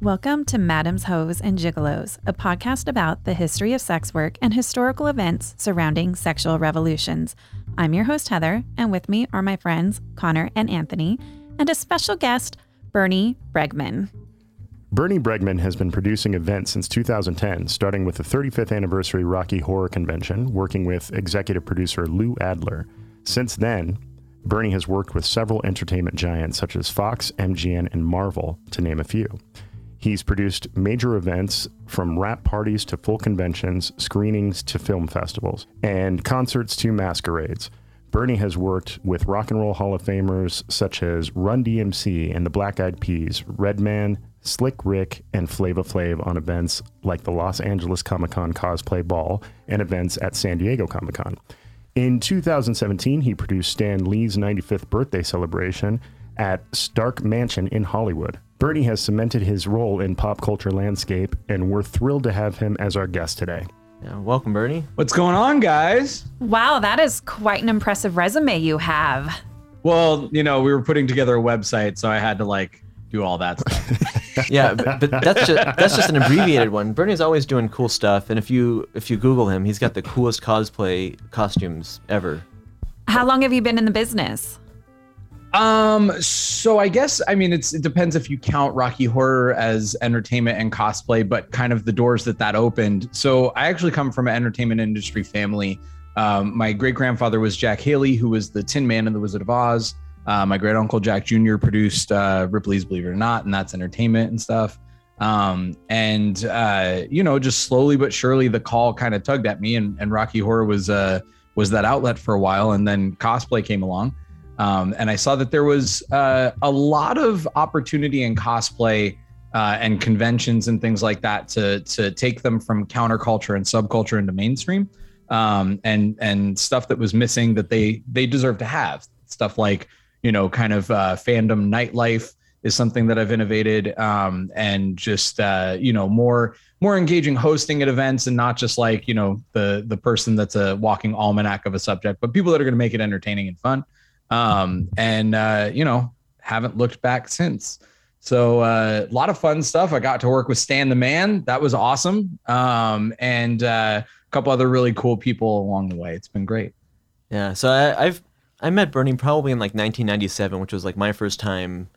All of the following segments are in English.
Welcome to Madam's Hoes and Gigolos, a podcast about the history of sex work and historical events surrounding sexual revolutions. I'm your host, Heather, and with me are my friends, Connor and Anthony, and a special guest, Bernie Bregman. Bernie Bregman has been producing events since 2010, starting with the 35th anniversary Rocky Horror Convention, working with executive producer Lou Adler. Since then, Bernie has worked with several entertainment giants such as Fox, MGM, and Marvel, to name a few. He's produced major events from rap parties to full conventions, screenings to film festivals, and concerts to masquerades. Bernie has worked with Rock and Roll Hall of Famers such as Run DMC and the Black Eyed Peas, Redman, Slick Rick, and Flavor Flav on events like the Los Angeles Comic Con Cosplay Ball and events at San Diego Comic Con. In 2017, he produced Stan Lee's 95th birthday celebration at Stark Mansion in Hollywood. Bernie has cemented his role in pop culture landscape, and we're thrilled to have him as our guest today. Yeah, welcome, Bernie. What's going on, guys? Wow, that is quite an impressive resume you have. Well, you know, we were putting together a website, so I had to like do all that stuff. yeah, but, but, that's just that's just an abbreviated one. Bernie's always doing cool stuff, and if you if you Google him, he's got the coolest cosplay costumes ever. How long have you been in the business? Um, so I guess I mean it's it depends if you count Rocky Horror as entertainment and cosplay, but kind of the doors that that opened. So I actually come from an entertainment industry family. Um, my great grandfather was Jack Haley, who was the Tin Man in The Wizard of Oz. Uh, my great uncle Jack Jr. produced uh, Ripley's Believe It or Not, and that's entertainment and stuff. Um, and uh, you know, just slowly but surely, the call kind of tugged at me, and, and Rocky Horror was uh, was that outlet for a while, and then cosplay came along. Um, and I saw that there was uh, a lot of opportunity in cosplay uh, and conventions and things like that to to take them from counterculture and subculture into mainstream, um, and and stuff that was missing that they they deserve to have. Stuff like you know kind of uh, fandom nightlife is something that I've innovated, um, and just uh, you know more more engaging hosting at events and not just like you know the the person that's a walking almanac of a subject, but people that are going to make it entertaining and fun um, and uh, you know haven't looked back since. So uh, a lot of fun stuff. I got to work with Stan the Man. That was awesome. Um, and uh, a couple other really cool people along the way. It's been great. Yeah. So I, I've I met Bernie probably in like 1997, which was like my first time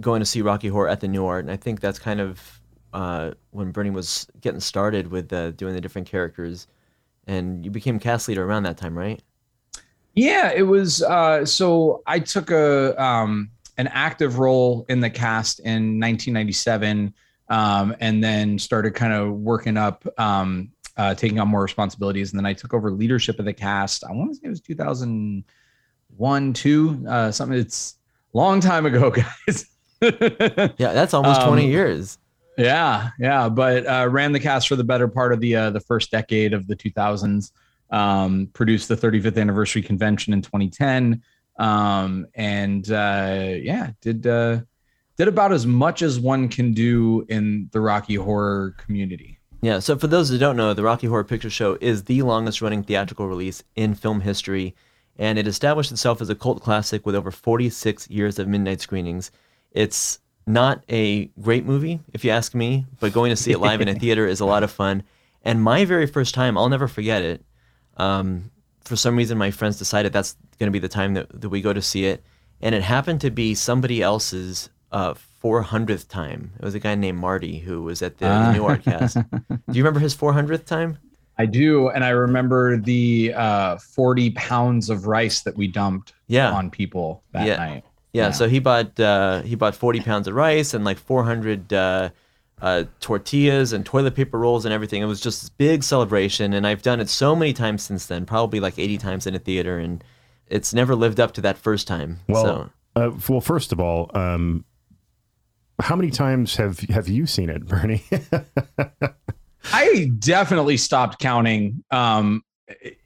going to see Rocky Horror at the Nuart, and I think that's kind of uh, when Bernie was getting started with uh, doing the different characters, and you became cast leader around that time, right? Yeah, it was. Uh, so I took a um, an active role in the cast in 1997, um, and then started kind of working up, um, uh, taking on more responsibilities, and then I took over leadership of the cast. I want to say it was 2001, two, uh, something. It's long time ago, guys. yeah, that's almost 20 um, years. Yeah, yeah, but uh, ran the cast for the better part of the uh, the first decade of the 2000s um, produced the 35th anniversary convention in 2010, um, and uh, yeah, did uh, did about as much as one can do in the Rocky Horror community. Yeah, so for those who don't know, the Rocky Horror Picture Show is the longest running theatrical release in film history, and it established itself as a cult classic with over 46 years of midnight screenings. It's not a great movie, if you ask me, but going to see it live in a theater is a lot of fun. And my very first time, I'll never forget it um, for some reason, my friends decided that's going to be the time that, that we go to see it. And it happened to be somebody else's uh, 400th time. It was a guy named Marty who was at the, uh. the Nuart cast. do you remember his 400th time? I do. And I remember the uh, 40 pounds of rice that we dumped yeah. on people that yeah. night. Yeah, yeah, so he bought uh, he bought 40 pounds of rice and like 400 uh, uh, tortillas and toilet paper rolls and everything. It was just this big celebration, and I've done it so many times since then, probably like 80 times in a theater, and it's never lived up to that first time. Well, so. uh, well, first of all, um, how many times have have you seen it, Bernie? I definitely stopped counting. Um,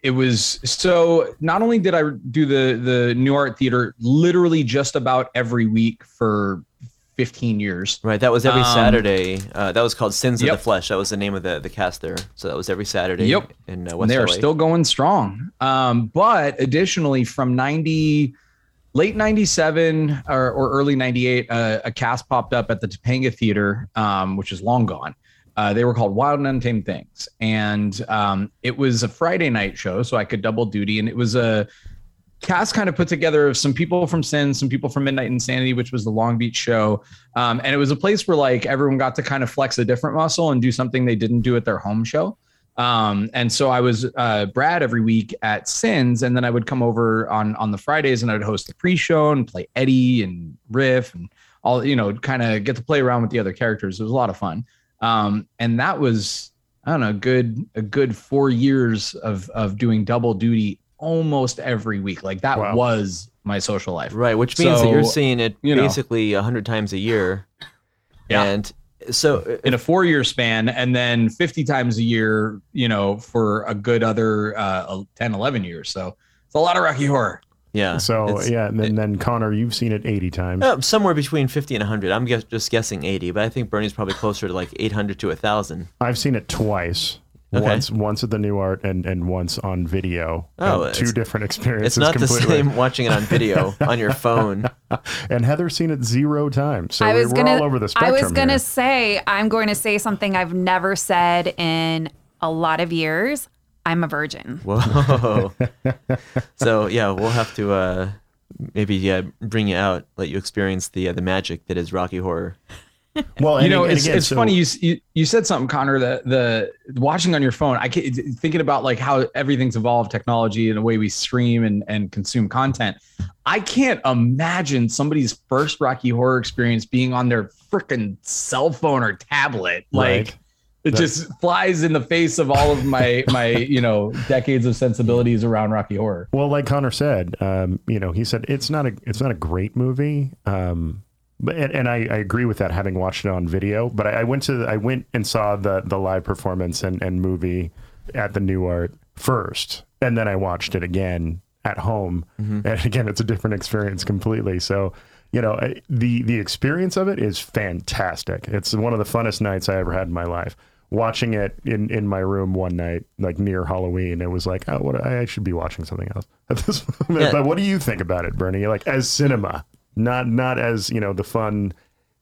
it was so. Not only did I do the the Nuart Theater literally just about every week for 15 years. Right. That was every um, Saturday. Uh, that was called Sins yep. of the Flesh. That was the name of the, the cast there. So that was every Saturday. Yep. In uh, West They're still going strong. Um, but additionally, from 90, late 97 or, or early 98 uh, a cast popped up at the topanga theater um, which is long gone uh, they were called wild and untamed things and um, it was a friday night show so i could double duty and it was a cast kind of put together of some people from sin some people from midnight insanity which was the long beach show um, and it was a place where like everyone got to kind of flex a different muscle and do something they didn't do at their home show um, and so I was uh, Brad every week at Sins, and then I would come over on on the Fridays and I'd host the pre-show and play Eddie and Riff and all you know, kind of get to play around with the other characters. It was a lot of fun. Um, and that was I don't know, good a good four years of of doing double duty almost every week. Like that Wow. was my social life. Right, which means that you're seeing it you know. basically a hundred times a year. Yeah. And so in a four year span and then 50 times a year you know for a good other uh 10 11 years so it's a lot of rocky horror yeah. So yeah, and then, then Connor, you've seen it 80 times. Uh, somewhere between 50 and 100. I'm guess, just guessing 80, but I think Bernie's probably closer to like 800 to 1,000. I've seen it twice. Okay. Once once at the Nuart and, and once on video. Oh, And two different experiences It's not the completely. same watching it on video on your phone. And Heather's seen it zero times. So I was we're gonna. all over the I was gonna say I'm going to say something I've never said in a lot of years. I'm a virgin. Whoa. so yeah, we'll have to uh, maybe yeah bring you out, let you experience the uh, the magic that is Rocky Horror. Well, you know and it's, again, it's so- funny you, you you said something connor that the watching on your phone i can thinking about like how everything's evolved technology and the way we stream and, and consume content i can't imagine somebody's first rocky horror experience being on their freaking cell phone or tablet like Right. it That- just flies in the face of all of my my you know decades of sensibilities around rocky horror Well, like Connor said, um, you know, he said it's not a it's not a great movie. Um, but and, and I, I agree with that, having watched it on video. But I, I went to I went and saw the the live performance and, and movie at the Nuart first, and then I watched it again at home. Mm-hmm. And again, it's a different experience completely. So. You know I- the the experience of it is fantastic. It's one of the funnest nights I ever had in my life. Watching it in, in my room one night, like near Halloween, it was like, oh, what I should be watching something else at this moment. Yeah. But what do you think about it, Bernie? Like as cinema, not not as you know the fun,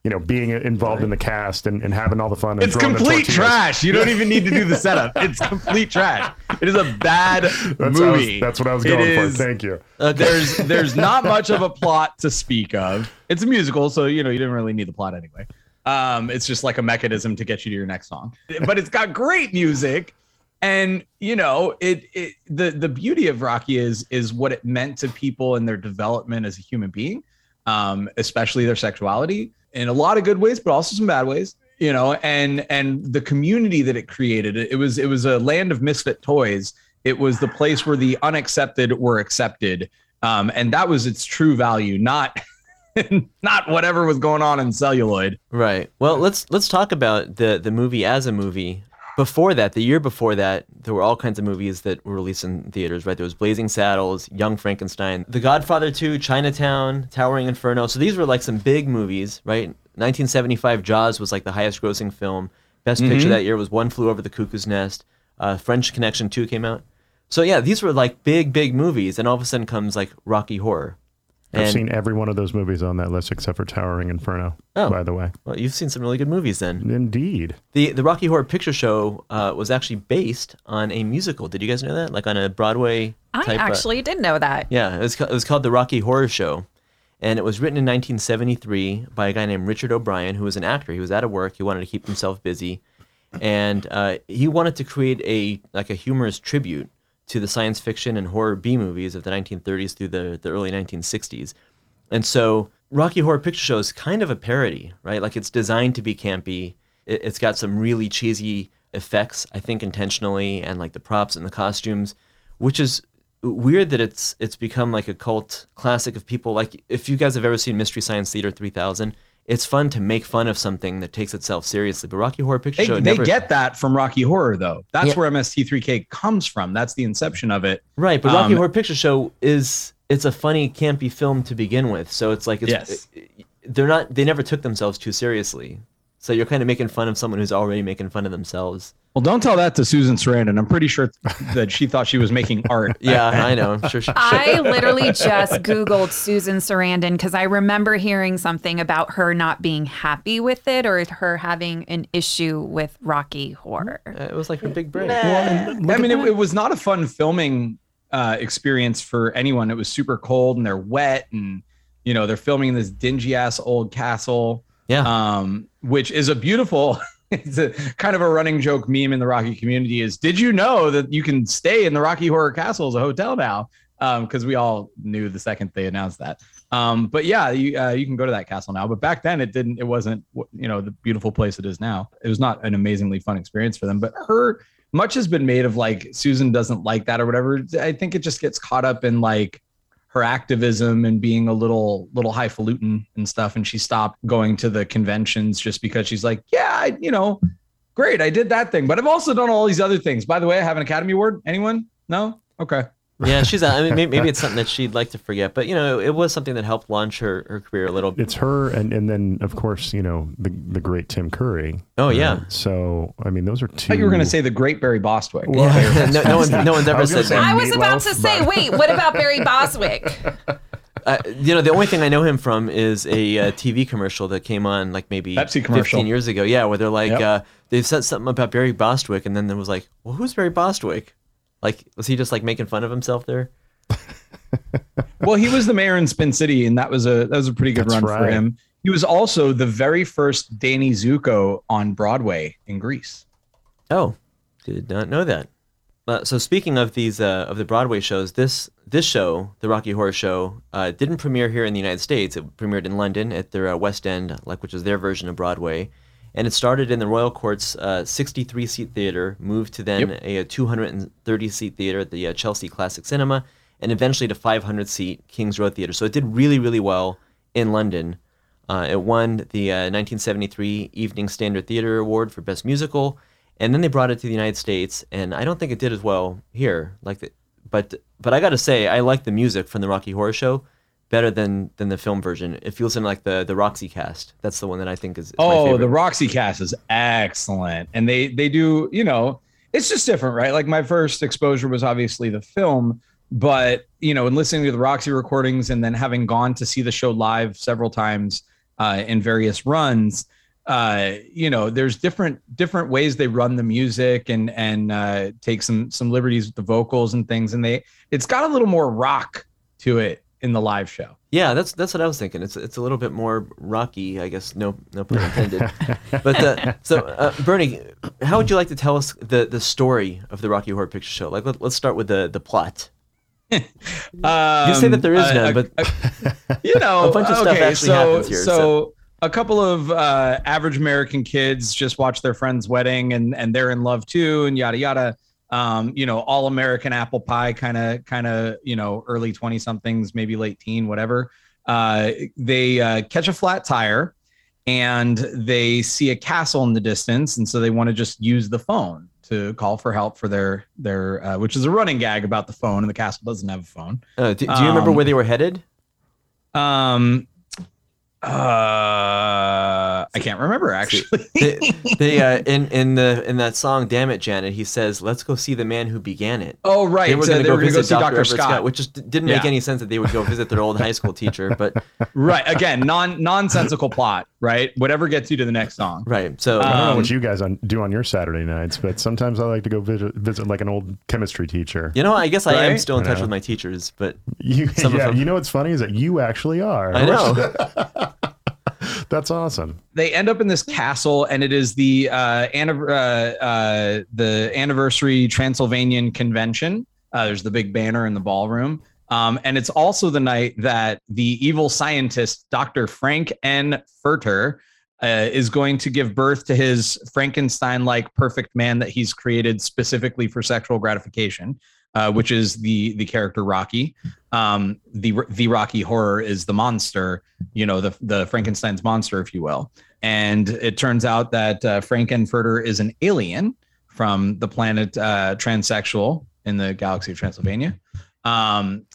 you know, being involved in the cast and, and having all the fun. And It's complete trash. You don't even need to do the setup. It's complete trash. It is a bad That's, I was- movie. that's what I was It going for. is- Thank you. There's there's not much of a plot to speak of. It's a musical, so you know you didn't really need the plot anyway. Um, it's just like a mechanism to get you to your next song. But it's got great music, and you know it. it the the beauty of Rocky is is what it meant to people and their development as a human being, um, especially their sexuality in a lot of good ways, but also some bad ways. You know, and and the community that it created. It was it was a land of misfit toys. It was the place where the unaccepted were accepted, um, and that was its true value, not not whatever was going on in celluloid. Right. Well, let's let's talk about the the movie as a movie. Before that, the year before that, there were all kinds of movies that were released in theaters. Right, there was Blazing Saddles, Young Frankenstein, The Godfather 2, Chinatown, Towering Inferno. So these were like some big movies, right? 1975, Jaws was like the highest-grossing film. Best picture that year was One Flew Over the Cuckoo's Nest. Uh, French Connection 2 came out. So yeah, these were like big, big movies, and all of a sudden comes like Rocky Horror. I've And- seen every one of those movies on that list except for Towering Inferno. Oh. By the way, Well, you've seen some really good movies then. indeed. The the Rocky Horror Picture Show uh, was actually based on a musical. Did you guys know that? Like on a Broadway I type. uh, actually did know that. yeah, it was it was called the Rocky Horror Show, and it was written in 1973 by a guy named Richard O'Brien, who was an actor. He was out of work. He wanted to keep himself busy, and uh, he wanted to create a like a humorous tribute to the science fiction and horror B movies of the 1930s through the the early 1960s. And so Rocky Horror Picture Show is kind of a parody, right? Like it's designed to be campy. It, it's got some really cheesy effects, I think intentionally, and like the props and the costumes, which is weird that it's it's become like a cult classic of people. Like if you guys have ever seen Mystery Science Theater 3000, it's fun to make fun of something that takes itself seriously. But Rocky Horror Picture They, Show they never get that from Rocky Horror, though. That's Yeah. where MST3K comes from. That's the inception of it. Right, but Rocky Um, Horror Picture Show is it's a funny, campy film to begin with. So it's like it's Yes. they're not they never took themselves too seriously. So you're kind of making fun of someone who's already making fun of themselves. Well, don't tell that to Susan Sarandon. I'm pretty sure that she thought she was making art. Yeah, I know. I'm sure. She, I literally just Googled Susan Sarandon because I remember hearing something about her not being happy with it or her having an issue with Rocky Horror. it was like her big break. Well, I mean, it, it was not a fun filming uh, experience for anyone. It was super cold and they're wet, and you know they're filming in this dingy ass old castle. Yeah. Um, which is a beautiful. It's a kind of a running joke meme in the Rocky community. Is did you know that you can stay in the Rocky Horror Castle as a hotel now? Because we all knew the second they announced that. Um, but yeah, you uh, you can go to that castle now. But back then, it didn't. It wasn't you know the beautiful place it is now. It was not an amazingly fun experience for them. But her much has been made of like Susan doesn't like that or whatever. I think it just gets caught up in like her activism and being a little little highfalutin and stuff. And she stopped going to the conventions just because she's like yeah I, you know great i did that thing. But i've also done all these other things. By the way i have an academy award. Anyone? No? Okay Yeah, she's. I mean, maybe, maybe it's something that she'd like to forget, but you know, it was something that helped launch her, her career a little. bit. It's her, and and then of course you know the the great Tim Curry. Oh, yeah. Uh, so I mean, those are two. I thought you were going to say the great barry bostwick Yeah. no, no, one, no one's ever was gonna said say- that. I was about to Meatloaf, say, wait, what about Barry Bostwick? Uh, you know, the only thing I know him from is a uh, TV commercial that came on like maybe Pepsi commercial. 15 years ago. Yeah, where they're like, Yep. uh, they said something about Barry Bostwick, and then there was like, well, who's Barry Bostwick? Like, was he just like making fun of himself there? well he was the mayor in spin city and that was a that was a pretty good That's run for him he was also the very first danny zuko on broadway in Grease Oh, did not know that. Uh, so speaking of these uh, of the Broadway shows, this this show, the Rocky Horror Show, uh, didn't premiere here in the United States. It premiered in London at their uh, West End, like which is their version of Broadway, and it started in the Royal Court's 63 seat theater, moved to then Yep. a, 230 seat theater at the uh, Chelsea Classic Cinema, and eventually to 500 seat Kings Road Theater. So it did really really well in London. Uh, it won the uh, 1973 Evening Standard Theater Award for Best Musical, and then they brought it to the United States, and I don't think it did as well here. Like, the, but but I got to say, I like the music from the Rocky Horror Show better than than the film version. It feels in like the the Roxy cast. That's the one that I think is. is Oh, the Roxy cast is excellent, and they they do you know it's just different, right? Like my first exposure was obviously the film, but you know, in listening to the Roxy recordings and then having gone to see the show live several times uh, in various runs, uh, you know, there's different different ways they run the music and and uh, take some some liberties with the vocals and things, and they it's got a little more rock to it in the live show. Yeah, that's that's what I was thinking. It's it's a little bit more rocky, I guess. No no pun intended. but the, so uh, Bernie, how would you like to tell us the the story of the Rocky Horror Picture Show? Like let, let's start with the the plot. Um, You say that there is uh, none, uh, but uh, you know, A bunch of stuff okay, actually so, happens here, So, so- a couple of uh, average American kids just watch their friend's wedding and and they're in love too, and yada yada. Um, you know, all American apple pie kind of kind of you know early twenty somethings, maybe late teen, whatever. Uh, they uh, catch a flat tire and they see a castle in the distance, and so they want to just use the phone to call for help for their their uh, which is a running gag about the phone, and the castle doesn't have a phone. uh, do, do you remember um, where they were headed? Um, uh, I can't remember actually. they, they uh, in in the in that song "Damn It, Janet," he says, "Let's go see the man who began it." oh, right. They were going to go visit see Dr. Dr. Scott. Scott, which just didn't make Yeah. any sense that they would go visit their old high school teacher. But right. Again, non nonsensical plot. Right. Whatever gets you to the next song. right, so I don't know Um, what you guys on, do on your Saturday nights, but sometimes I like to go visit, visit like an old chemistry teacher. you know, I guess I am still in touch with my teachers, but You, Some of yeah, them- you know what's funny is that you actually are. I know. That's awesome. They end up in this castle, and it is the uh, anniv- uh, uh, the anniversary Transylvanian convention. Uh, there's the big banner in the ballroom. Um, and it's also the night that the evil scientist, Dr. Frank N. Furter, uh, is going to give birth to his Frankenstein like perfect man that he's created specifically for sexual gratification, uh, which is the, the character Rocky. Um, the, the Rocky horror is the monster, you know, the, the Frankenstein's monster, if you will. And it turns out that uh, Frankenfurter is an alien from the planet uh, transsexual in the galaxy of Transylvania. Um,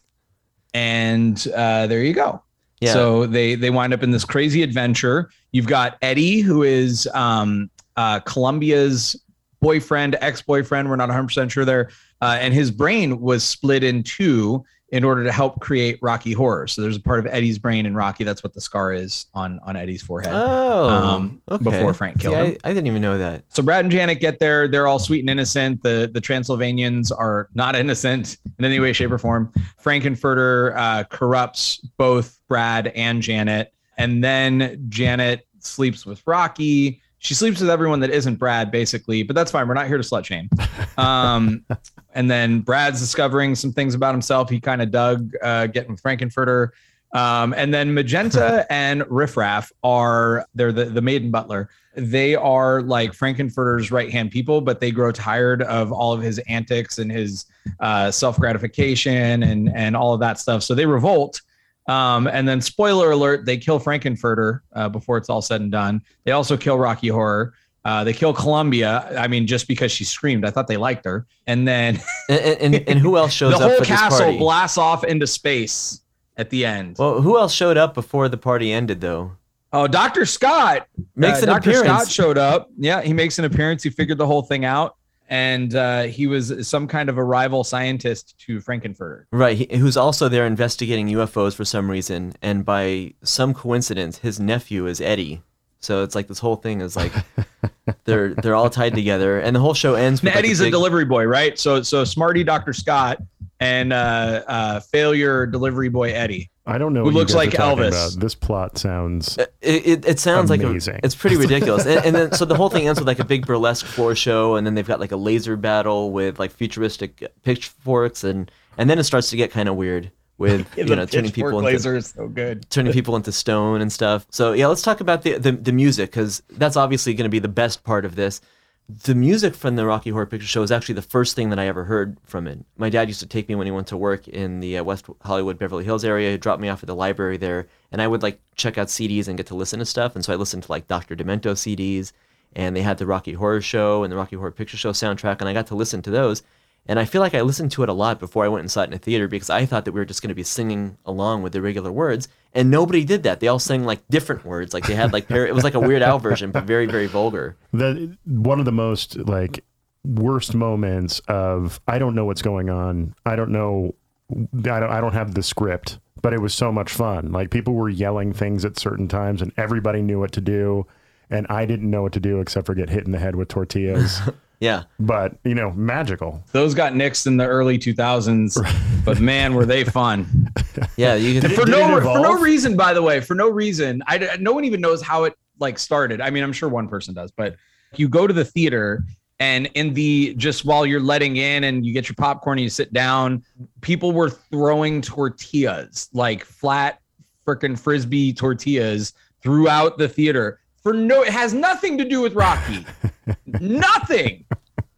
and uh, there you go. Yeah. So they they wind up in this crazy adventure. You've got Eddie, who is um, uh, Columbia's boyfriend, ex boyfriend. We're not 100 percent sure there. Uh, and his brain was split in two in order to help create Rocky Horror. So there's a part of Eddie's brain in Rocky. That's what the scar is on on Eddie's forehead. Oh, Um, okay. before Frank See, killed I, him. I didn't even know that. So Brad and Janet get there. They're all sweet and innocent. The the Transylvanians are not innocent in any way, shape, or form. Frankenfurter uh, corrupts both Brad and Janet, and then Janet sleeps with Rocky. She sleeps with everyone that isn't Brad, basically. But that's fine. We're not here to slut shame. Um, and then Brad's discovering some things about himself. He kind of dug uh, getting with Frankenfurter. Um, and then Magenta and Riffraff are they're the, the maiden butler. They are like Frankenfurter's right hand people, but they grow tired of all of his antics and his uh, self gratification and and all of that stuff. So they revolt. Um, and then, spoiler alert, they kill Frankenfurter uh, before it's all said and done. They also kill Rocky Horror. Uh, they kill Columbia. I mean, just because she screamed, I thought they liked her. And then And, and, and who else shows up the whole castle blasts off into space at the end. well, who else showed up before the party ended, though? Oh, Dr. Scott Makes uh, an Dr. appearance. Scott showed up. Yeah, he makes an appearance. He figured the whole thing out, and uh, he was some kind of a rival scientist to Frankenfurter. Right, he, who's also there investigating UFOs for some reason, and by some coincidence, his nephew is Eddie. So it's like this whole thing is like they're they're all tied together, and the whole show ends. With Now, like, Eddie's a a delivery boy, right? So, so smarty Dr. Scott and uh, uh, failure delivery boy Eddie. I don't know. Who what you looks guys like are Elvis. About. This plot sounds. Uh, it, it, it sounds Amazing. like a, it's pretty ridiculous, and, and then so the whole thing ends with like a big burlesque floor show, and then they've got like a laser battle with like futuristic pitchforks, and and then it starts to get kind of weird with you know turning people into laser is so good. turning people into stone and stuff. So yeah, let's talk about the the, the music because that's obviously going to be the best part of this. The music from the Rocky Horror Picture Show is actually the first thing that I ever heard from it. My dad used to take me when he went to work in the uh, West Hollywood, Beverly Hills area. He'd drop me off at the library there, and I would like check out CDs and get to listen to stuff. And so I listened to like Dr. Demento CDs, and they had the Rocky Horror Show and the Rocky Horror Picture Show soundtrack, and I got to listen to those. And I feel like I listened to it a lot before I went and saw it in a theater because I thought that we were just going to be singing along with the regular words, and nobody did that. They all sang like different words, like they had like par- it was like a Weird Al version, but very very vulgar. that one of the most like worst moments of I don't know what's going on. I don't know. I don't. I don't have the script, but it was so much fun. Like people were yelling things at certain times, and everybody knew what to do, and I didn't know what to do except for get hit in the head with tortillas. Yeah, but you know, magical. Those got nixed in the early 2000s, but man, were they fun. yeah. You could, for Did no for no reason by the way for no reason i no one even knows how it like started i mean i'm sure one person does but you go to the theater and in the just while you're letting in and you get your popcorn and you sit down people were throwing tortillas like flat freaking frisbee tortillas throughout the theater for no it has nothing to do with rocky. Nothing.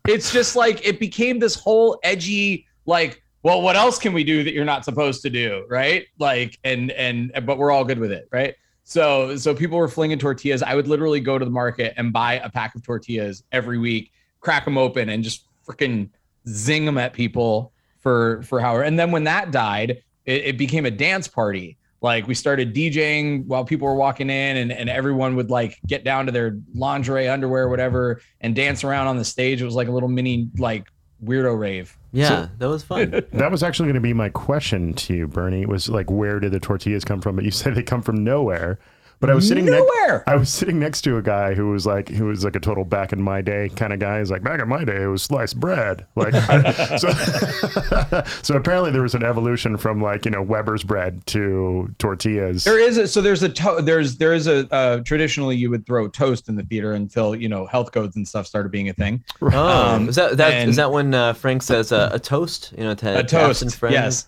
It's just like it became this whole edgy like well what else can we do that you're not supposed to do right? Like and and but we're all good with it right? So so people were flinging tortillas. I would literally go to the market and buy a pack of tortillas every week crack them open and just freaking zing them at people for for however and then when that died it, it became a dance party like we started DJing while people were walking in and, and everyone would like get down to their lingerie, underwear, whatever, and dance around on the stage. It was like a little mini like weirdo rave. yeah, that was fun. That was actually going to be my question to you, Bernie. Was like, where did the tortillas come from? But you said they come from nowhere. But I was sitting next. Nowhere. I was sitting next to a guy who was like, who was like a total back in my day kind of guy. He's like, back in my day, it was sliced bread. Like, I- so, so apparently there was an evolution from like you know Weber's bread to tortillas. There is a, so there's a to- there's there is a uh, traditionally you would throw toast in the theater until you know health codes and stuff started being a thing. Oh, Um, is that that is and- that when uh, Frank says uh, a toast? You know, to, a to absent toast, friends? yes.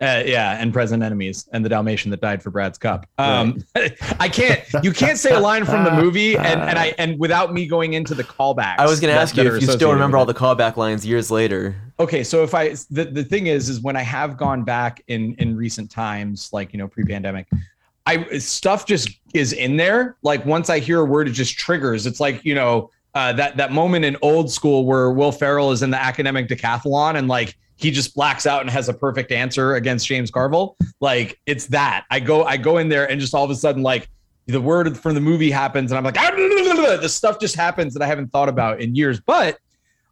Uh, yeah, and present enemies, and the Dalmatian that died for Brad's cup. Um, I can't. You can't say a line from the movie, and and I and without me going into the callbacks. I was going to ask you if you still remember all the callback lines years later. okay so if i the, the thing is is when i have gone back in in recent times like you know pre-pandemic i stuff just is in there like once i hear a word it just triggers it's like you know uh, that that moment in old school where will ferrell is in the academic decathlon and like he just blacks out and has a perfect answer against James Carville. Like it's that. I go I go in there and just all of a sudden like the word from the movie happens and I'm like the stuff just happens that I haven't thought about in years. But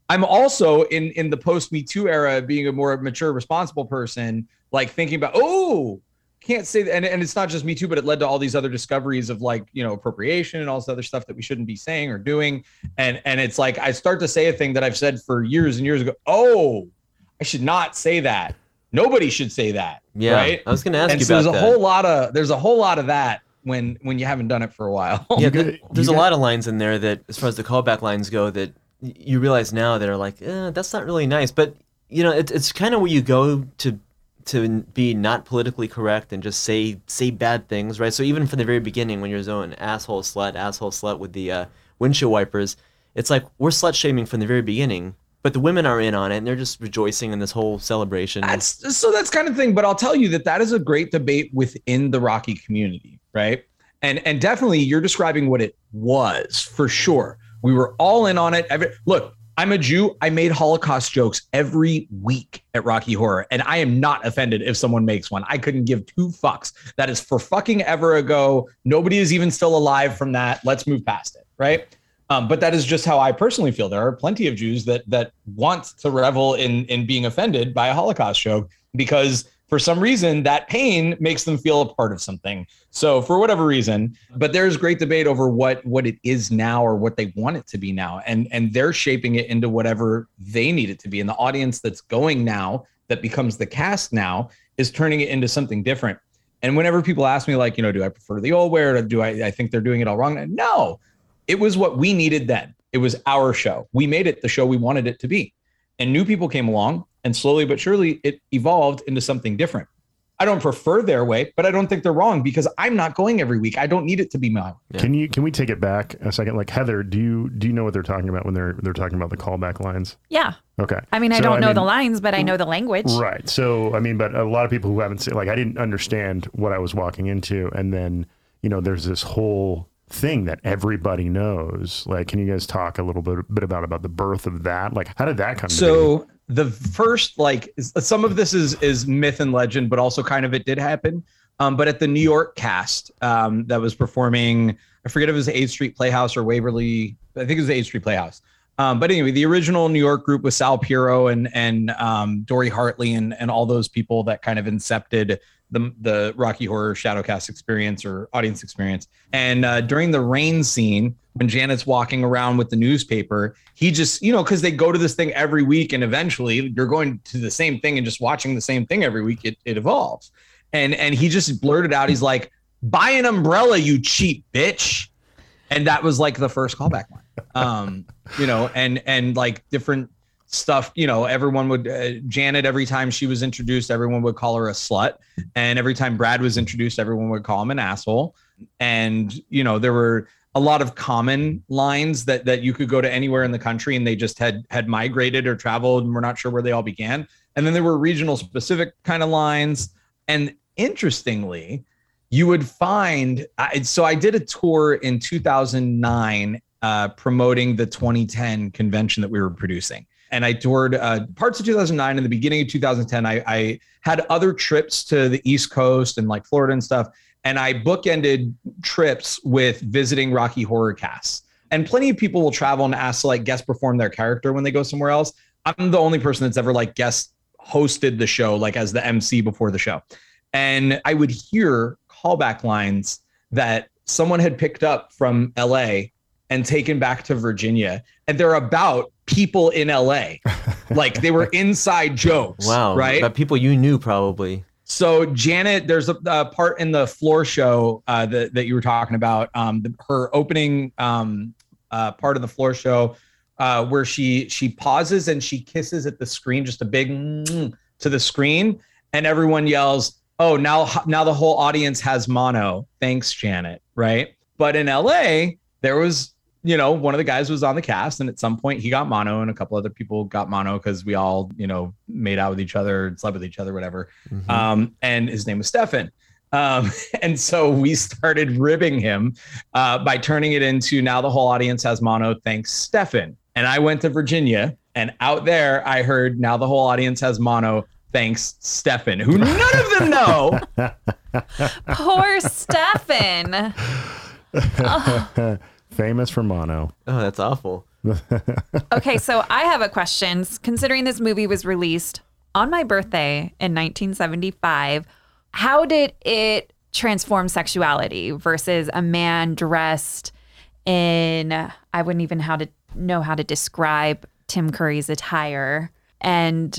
I'm also in in the post Me Too era, being a more mature, responsible person, like thinking about oh can't say that and, and it's not just me too but it led to all these other discoveries of like you know appropriation and all this other stuff that we shouldn't be saying or doing and and it's like i start to say a thing that i've said for years and years ago oh i should not say that. Nobody should say that yeah right? I was gonna ask and you so about there's a that. whole lot of there's a whole lot of that when when you haven't done it for a while. Yeah got- there's a lot of lines in there that as far as the callback lines go that you realize now that are like eh, that's not really nice. But you know it, it's kind of where you go to to be not politically correct and just say say bad things right? So even from the very beginning when you're zone asshole slut asshole slut with the uh, windshield wipers it's like we're slut shaming from the very beginning but the women are in on it and they're just rejoicing in this whole celebration That's so that's kind of thing, but I'll tell you that that is a great debate within the Rocky community, right? And and definitely you're describing what it was for sure. We were all in on it. Every, look, I'm a Jew. I made Holocaust jokes every week at Rocky Horror, and I am not offended if someone makes one. I couldn't give two fucks. That is for fucking ever ago. Nobody is even still alive from that. Let's move past it, right? Um, but that is just how I personally feel. There are plenty of Jews that that want to revel in in being offended by a Holocaust joke because for some reason that pain makes them feel a part of something. So for whatever reason, but there's great debate over what what it is now or what they want it to be now, and and they're shaping it into whatever they need it to be. And the audience that's going now that becomes the cast now is turning it into something different. And whenever people ask me like, you know, do I prefer the old way or do I I think they're doing it all wrong? No, it was what we needed then. It was our show. We made it the show we wanted it to be. And new people came along, and slowly but surely it evolved into something different. I don't prefer their way, but I don't think they're wrong because I'm not going every week. I don't need it to be my. Yeah. Can you can we take it back a second? Like Heather, do you do you know what they're talking about when they're they're talking about the callback lines? Yeah. Okay. I mean, I So, don't know mean- the lines, but I know the language. Right. So, I mean, but a lot of people who haven't seen, like, I didn't understand what I was walking into. And then, you know, there's this whole thing that everybody knows. Like, can you guys talk a little bit, bit about, about the birth of that? Like, how did that come to be? So the first, like, some of this is is myth and legend, but also kind of it did happen. Um, but at the New York cast um, that was performing, I forget if it was the 8th Street Playhouse or Waverly. I think it was the 8th Street Playhouse. Um, but anyway, the original New York group with Sal Piro and and um, Dori Hartley and and all those people that kind of incepted the the Rocky Horror Shadowcast experience or audience experience. And uh, during the rain scene, when Janet's walking around with the newspaper, he just you know because they go to this thing every week, and eventually you're going to the same thing and just watching the same thing every week. It it evolves, and and he just blurted out, he's like, "Buy an umbrella, you cheap bitch," and that was like the first callback line. Um, you know, and and like different stuff you know everyone would uh, janet every time she was introduced everyone would call her a slut. And every time brad was introduced everyone would call him an asshole. And you know there were a lot of common lines that that you could go to anywhere in the country and they just had had migrated or traveled and we're not sure where they all began. And then there were regional specific kind of lines. And interestingly you would find I, so i did a tour in 2009 uh, promoting the 2010 convention that we were producing and I toured uh, parts of 2009 and the beginning of 2010. I, I had other trips to the East Coast and like Florida and stuff, and I bookended trips with visiting Rocky Horror casts. And plenty of people will travel and ask to like guest perform their character when they go somewhere else. I'm the only person that's ever like guest hosted the show, like as the MC before the show. And I would hear callback lines that someone had picked up from LA and taken back to Virginia. And they're about people in LA. like they were inside jokes. wow Right. but people you knew probably So Janet, there's a, a part in the floor show uh, that that you were talking about. Um, the, her opening um, uh, part of the floor show uh, where she she pauses and she kisses at the screen, just a big mm, to the screen, and everyone yells, "Oh, now now the whole audience has mono." Thanks, Janet. Right. But in LA, there was you know, one of the guys was on the cast, and at some point he got mono, and a couple other people got mono because we all, you know, made out with each other, slept with each other, whatever. Mhm. Um, and his name was Stefan. Um, and so we started ribbing him uh, by turning it into now the whole audience has mono. Thanks, Stefan. And I went to Virginia And out there, I heard now the whole audience has mono. Thanks, Stefan, who none of them know. Poor Stefan. Famous for mono. Oh, that's awful. Okay, so I have a question. Considering this movie was released on my birthday in 1975, how did it transform sexuality versus a man dressed in I wouldn't even how to know how to describe Tim Curry's attire and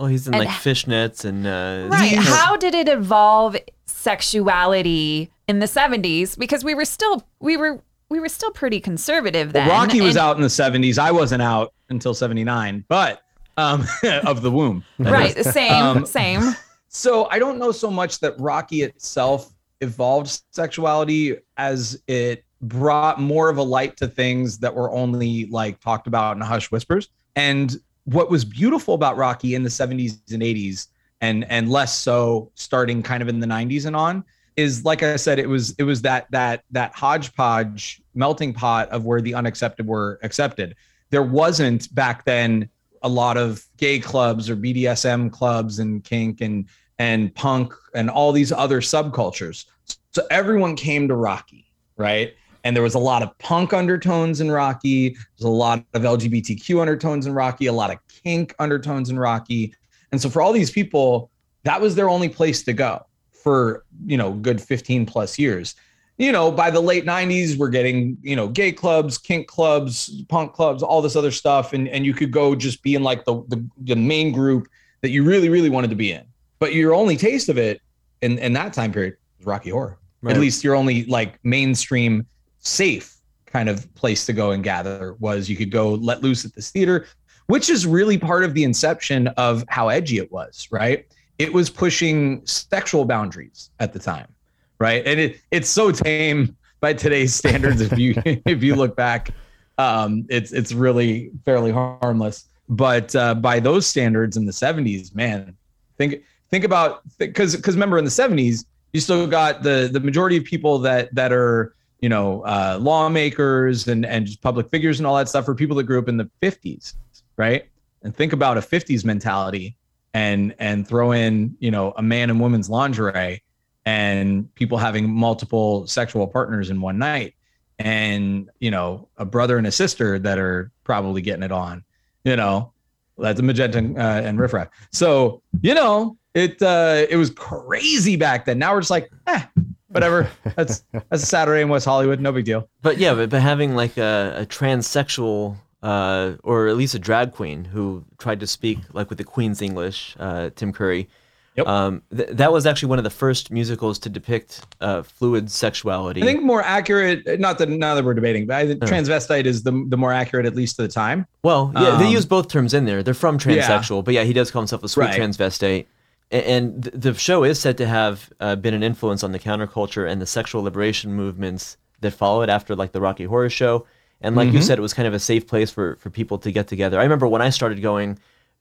Oh, he's in And- like fishnets and uh, right kind how did it evolve sexuality in the 70s because we were still we were we were still pretty conservative then Rocky was And- out in the 70s. I wasn't out until 79, but um, of the womb. right same Um, same So I don't know so much that Rocky itself evolved sexuality as it brought more of a light to things that were only like talked about in hush whispers. And what was beautiful about Rocky in the 70s and 80s and and less so starting kind of in the 90s and on is like I said it was it was that that that hodgepodge melting pot of where the unaccepted were accepted. There wasn't back then a lot of gay clubs or BDSM clubs and kink and and punk and all these other subcultures. So everyone came to Rocky, right? And there was a lot of punk undertones in Rocky. There's a lot of LGBTQ undertones in Rocky, a lot of kink undertones in Rocky. And so for all these people, that was their only place to go for, you know, good 15 plus years. You know, by the late 90s, we're getting, you know, gay clubs, kink clubs, punk clubs, all this other stuff. And, and you could go just be in like the, the, the main group that you really, really wanted to be in. But your only taste of it in, in that time period was Rocky Horror. Right. At least your only like mainstream safe kind of place to go and gather was you could go let loose at this theater, which is really part of the inception of how edgy it was, right? It was pushing sexual boundaries at the time, right? And it it's so tame by today's standards. if you if you look back, um, it's it's really fairly harmless. But uh, by those standards in the 70s, man, think think about because because remember in the 70s you still got the the majority of people that that are you know uh, lawmakers and and just public figures and all that stuff for people that grew up in the 50s right and think about a 50s mentality and and throw in you know a man and woman's lingerie and people having multiple sexual partners in one night and you know a brother and a sister that are probably getting it on you know that's a magenta uh, and riffraff. So you know it uh it was crazy back then. Now we're just like eh, whatever. That's that's a saturday in west hollywood. No big deal. But yeah, but, but having like a, a transsexual uh, or at least a drag queen who tried to speak like with the Queen's English, uh, Tim Curry. Yep. Um, th- that was actually one of the first musicals to depict uh, fluid sexuality. i think more accurate not that now that we're debating but i think Uh. transvestite is the the more accurate at least to the time well, yeah, they um, use both terms in there. They're from transsexual, but yeah, he does call himself a sweet Right. transvestite. A- And th- the show is said to have uh, been an influence on the counterculture and the sexual liberation movements that followed after like the Rocky Horror Show. And like you Mhm. said, it was kind of a safe place for, for people to get together. I remember when I started going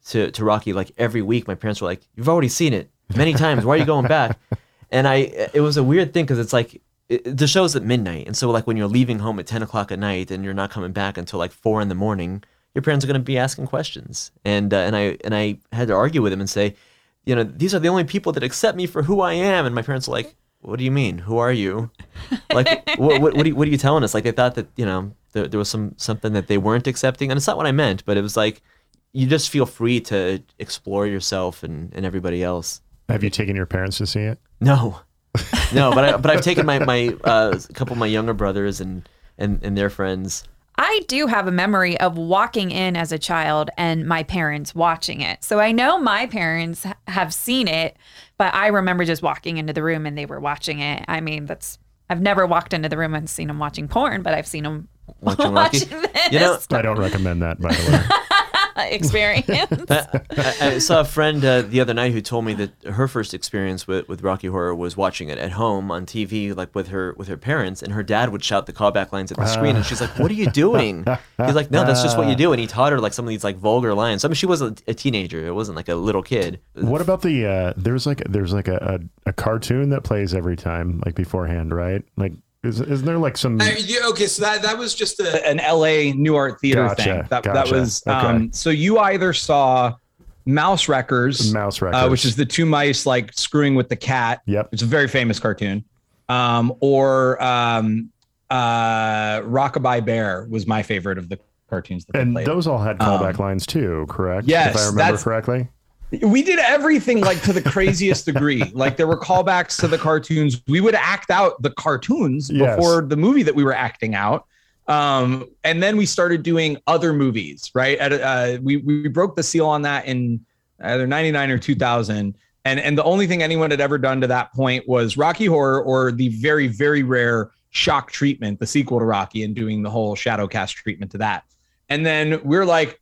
to, to Rocky, like every week, my parents were like, "You've already seen it many times. Why are you going back?" And I, it was a weird thing because it's like it, the show's at midnight, and so like when you're leaving home at ten o'clock at night and you're not coming back until like four in the morning, your parents are going to be asking questions. And uh, and I and I had to argue with them and say, you know, these are the only people that accept me for who I am. And my parents were like, "What do you mean? Who are you? Like, what, what, what, are you, what are you telling us?" Like they thought that you know there, there was some something that they weren't accepting, and it's not what I meant, but it was like you just feel free to explore yourself and, and everybody else. Have you taken your parents to see it? No, no, but I, but I've taken my my uh, a couple of my younger brothers and and and their friends. I do have a memory of walking in as a child and my parents watching it. So I know my parents have seen it, but I remember just walking into the room and they were watching it. I mean, that's I've never walked into the room and seen them watching porn, but I've seen them Watching Rocky. watching this You know- I don't recommend that, by the way. experience. I, I saw a friend uh, the other night who told me that her first experience with, with Rocky Horror was watching it at home on TV, like with her with her parents, and her dad would shout the callback lines at the screen, and she's like, "What are you doing?" He's like, "No, that's just what you do," and he taught her like some of these like vulgar lines. I mean, she was a, a teenager; it wasn't like a little kid. What about the uh there's like there's like a, a, a cartoon that plays every time, like beforehand, right? Like Is, isn't there like some? Uh, yeah, okay, so that that was just a an LA Nuart Theater Gotcha, thing. That that gotcha. was Okay. um so you either saw Mouse Wreckers, Mouse uh, which is the two mice like screwing with the cat. Yep. It's a very famous cartoon. Um, or um uh Rockabye Bear was my favorite of the cartoons that and those all had callback Um, lines too, correct? yes, if I remember correctly. We did everything like to the craziest degree. Like there were callbacks to the cartoons. We would act out the cartoons Yes. before the movie that we were acting out. Um, and then we started doing other movies, right? At, uh, we, we broke the seal on that in either 99 or 2000. And, and the only thing anyone had ever done to that point was Rocky Horror or the very, very rare shock treatment, the sequel to Rocky, and doing the whole shadow cast treatment to that. And then we're like,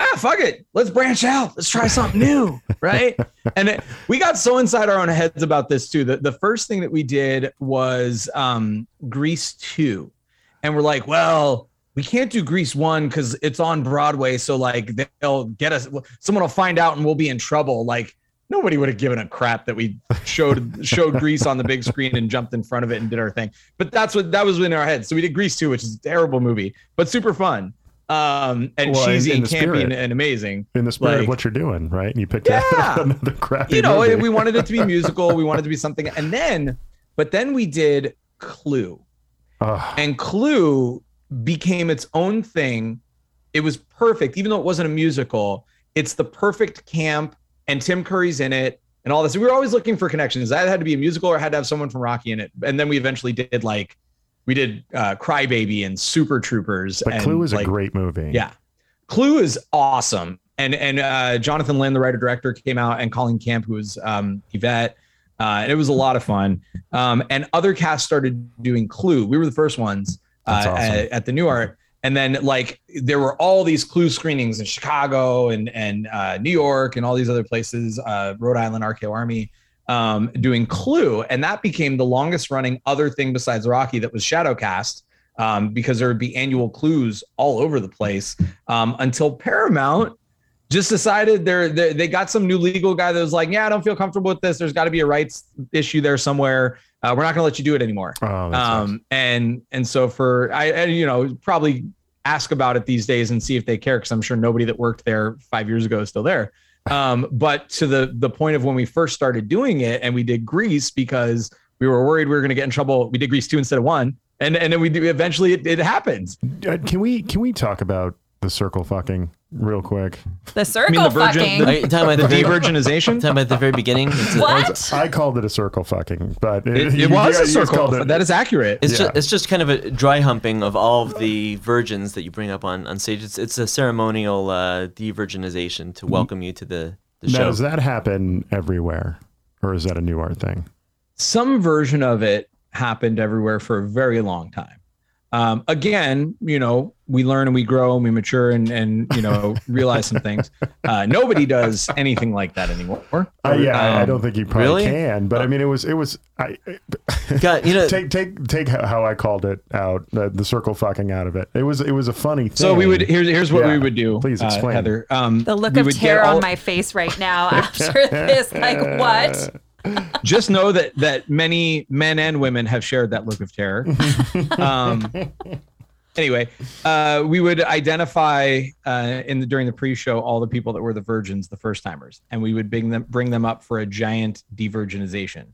ah, fuck it. Let's branch out. Let's try something new. Right. and it, we got so inside our own heads about this too. The, the first thing that we did was um, Grease 2. And we're like, well, we can't do Grease 1 because it's on Broadway. So, like, they'll get us, someone will find out and we'll be in trouble. Like, nobody would have given a crap that we showed showed Grease on the big screen and jumped in front of it and did our thing. But that's what that was in our heads. So we did Grease 2, which is a terrible movie, but super fun. Um, and Well, cheesy and campy spirit. and, and amazing In the spirit of what you're doing, right? And you picked Yeah. another crappy you know, we wanted it to be musical. We wanted it to be something. And then, but then we did Clue, and Clue became its own thing. It was perfect, even though it wasn't a musical. It's the perfect camp, and Tim Curry's in it, and all this. We were always looking for connections. That had to be a musical, or had to have someone from Rocky in it. And then we eventually did like, we did uh, Crybaby and Super Troopers. but and Clue is like, a great movie. yeah. Clue is awesome. And and uh, Jonathan Lynn, the writer director, came out, and Colleen Camp, who was um, Yvette. Uh, and it was a lot of fun. Um, and other casts started doing Clue. We were the first ones uh, awesome. at, at the Nuart. And then like there were all these Clue screenings in Chicago and and uh, New York and all these other places, uh, Rhode Island, RKO Army, um, doing Clue, and that became the longest running other thing besides Rocky that was Shadowcast. Um, because there would be annual clues all over the place um, until Paramount just decided they're, they they got some new legal guy that was like, yeah, I don't feel comfortable with this. There's got to be a rights issue there somewhere. Uh, we're not going to let you do it anymore. Oh. Um, and and so for I, and, you know probably ask about it these days and see if they care because I'm sure nobody that worked there five years ago is still there. Um, but to the the point of when we first started doing it and we did Grease because we were worried we were going to get in trouble. We did Grease two instead of one, and and then we eventually it, it happened. Uh, can we can we talk about the circle fucking real quick? The circle I mean, the virgin- fucking. the- Are you talking about The the de-virginization. talking at the very beginning? It's, what? I called it a circle fucking, but It, you- it was you a guys circle. it- That is accurate. It's Yeah. just it's just kind of a dry humping of all of the virgins that you bring up on, on stage. It's it's a ceremonial uh, de-virginization to welcome you to the, the now, show. does that happen everywhere, or is that a Nuart thing? some version of it happened everywhere for a very long time. Um, again, you know, we learn and we grow and we mature and and you know realize some things. Uh, nobody does anything like that anymore. Uh, yeah, I- I Um, don't think you probably really? can, but I mean, it was it was I. God, you know, take take take how I called it out the, the circle fucking out of it. It was it was a funny thing. So we would here's here's what Yeah. we would do. Please uh, explain. Heather. Um, the look of would terror all- on my face right now after this. Like, what? Just know that that many men and women have shared that look of terror. um, anyway, uh, we would identify uh, in the during the pre-show all the people that were the virgins, the first timers, and we would bring them bring them up for a giant de-virginization.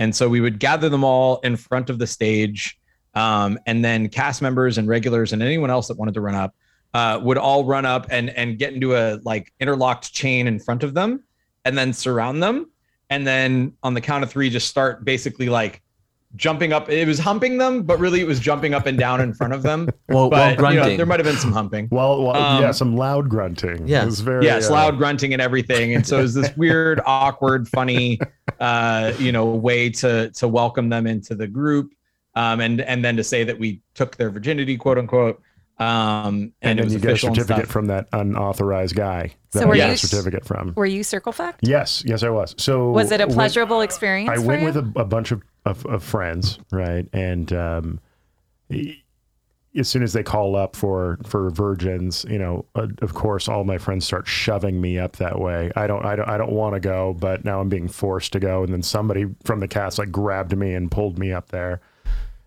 And so we would gather them all in front of the stage, um, and then cast members and regulars and anyone else that wanted to run up uh, would all run up and and get into a like interlocked chain in front of them, and then surround them and then on the count of three just start basically like jumping up it was humping them but really it was jumping up and down in front of them while, while but you know, grunting. there might have been some humping well, well Um, yeah, some loud grunting. Yeah. it was very yes uh, loud grunting and everything and so it was this weird awkward funny uh you know way to to welcome them into the group um and and then to say that we took their virginity quote unquote um and, And, it then was you get a certificate from that unauthorized guy. So That were I you got a s- certificate from. Were you circle fucked? Yes, yes, I was. So Was it a when- pleasurable experience? I for went you? with a, a bunch of, of, of friends, right? And um, as soon as they call up for for virgins, you know, uh, of course, all my friends start shoving me up that way. I don't, I don't, I don't want to go, but now I'm being forced to go. And then somebody from the cast like grabbed me and pulled me up there.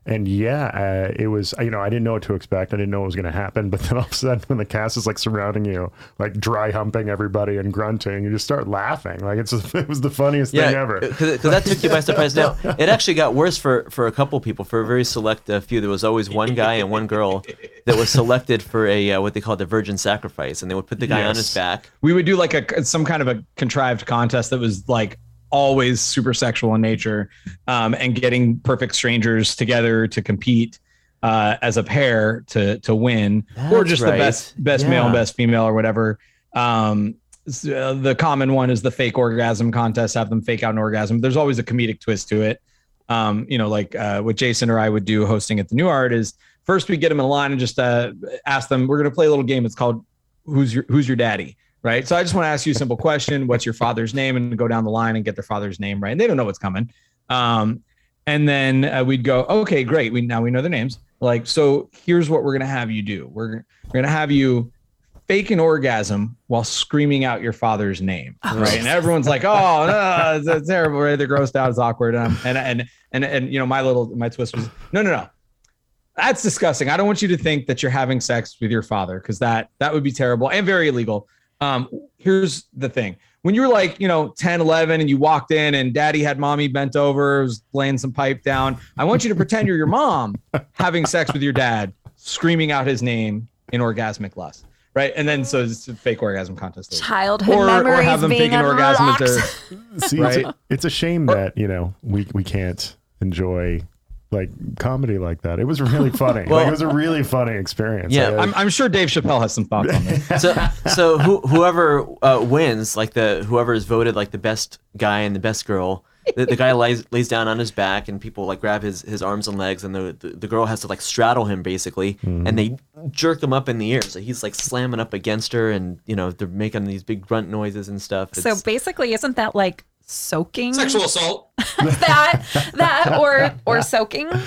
And yeah, uh, it was. You know, I didn't know what to expect. I didn't know what was going to happen. But then all of a sudden, when the cast is like surrounding you, like dry humping everybody and grunting, you just start laughing. Like it's it was the funniest thing ever. because that took you by surprise. Now it actually got worse for for a couple people. For a very select uh, few, there was always one guy and one girl that was selected for a uh, what they called the virgin sacrifice, and they would put the guy on his back. we would do like a some kind of a contrived contest that was like always super sexual in nature um, and getting perfect strangers together to compete uh, as a pair to to win or just right. the best best male and best female or whatever. Um, uh, the common one is the fake orgasm contest have them fake out an orgasm. There's always a comedic twist to it. Um, you know like uh, what jason or i would do hosting at the Nuart is first we get them in line and just uh, ask them we're going to play a little game. It's called who's your who's your daddy right? So i just want to ask you a simple question what's your father's name and go down the line and get their father's name right and they don't know what's coming. Um, and then uh, we'd go okay great we now we know their names. Like so here's what we're going to have you do. We're, we're going to have you fake an orgasm while screaming out your father's name right? And everyone's like oh no it's, it's terrible right? They're grossed out it's awkward um, and and and and you know my little my twist was no no no. That's disgusting. I don't want you to think that you're having sex with your father because that that would be terrible and very illegal. Um, here's the thing. When you were like, you know, 10, 11 and you walked in and daddy had mommy bent over, was laying some pipe down, I want you to pretend you're your mom having sex with your dad, screaming out his name in orgasmic lust. Right. And then so it's a fake orgasm contest. Childhood Or, or memories have them being fake an orgasm at unlocked. their See, Right. it's, it's a shame that you know we we can't enjoy like comedy like that. It was really funny. Well- like, it was a really funny experience. Yeah, Like, I'm, I'm sure Dave Chappelle has some thoughts on this. So so who, whoever uh, wins, like the whoever is voted like the best guy and the best girl. The, the guy lays lays down on his back, and people like grab his, his arms and legs, and the, the, the girl has to like straddle him basically, and they jerk him up in the air. So he's like slamming up against her, and you know they're making these big grunt noises and stuff. So basically, isn't that like soaking? Sexual assault. that that or or soaking? what,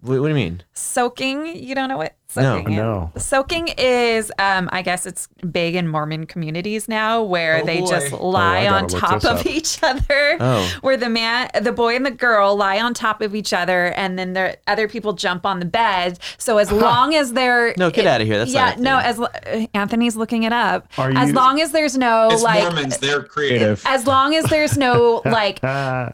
what do you mean? Soaking? You don't know what No, soaking is? no. Soaking is, um, I guess it's big in Mormon communities now, where Oh, they boy. just Oh, lie I on top of up. each other. Oh. Where the man, the boy, and the girl lie on top of each other, and then the other people jump on the bed. So as long as they're No, get out of here. That's yeah, no. As uh, Anthony's looking it up. Are as you- long as there's no It's like Mormons. They're creative. as long as there's no like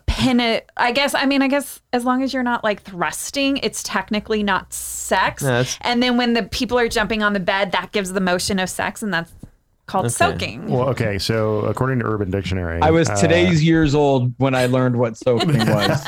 pin it i guess i mean i guess as long as you're not like thrusting it's technically not sex No, that's- and then when the people are jumping on the bed that gives the motion of sex and that's called Okay. soaking well, okay. So according to Urban Dictionary, I was uh, today's years old when I learned what soaking was.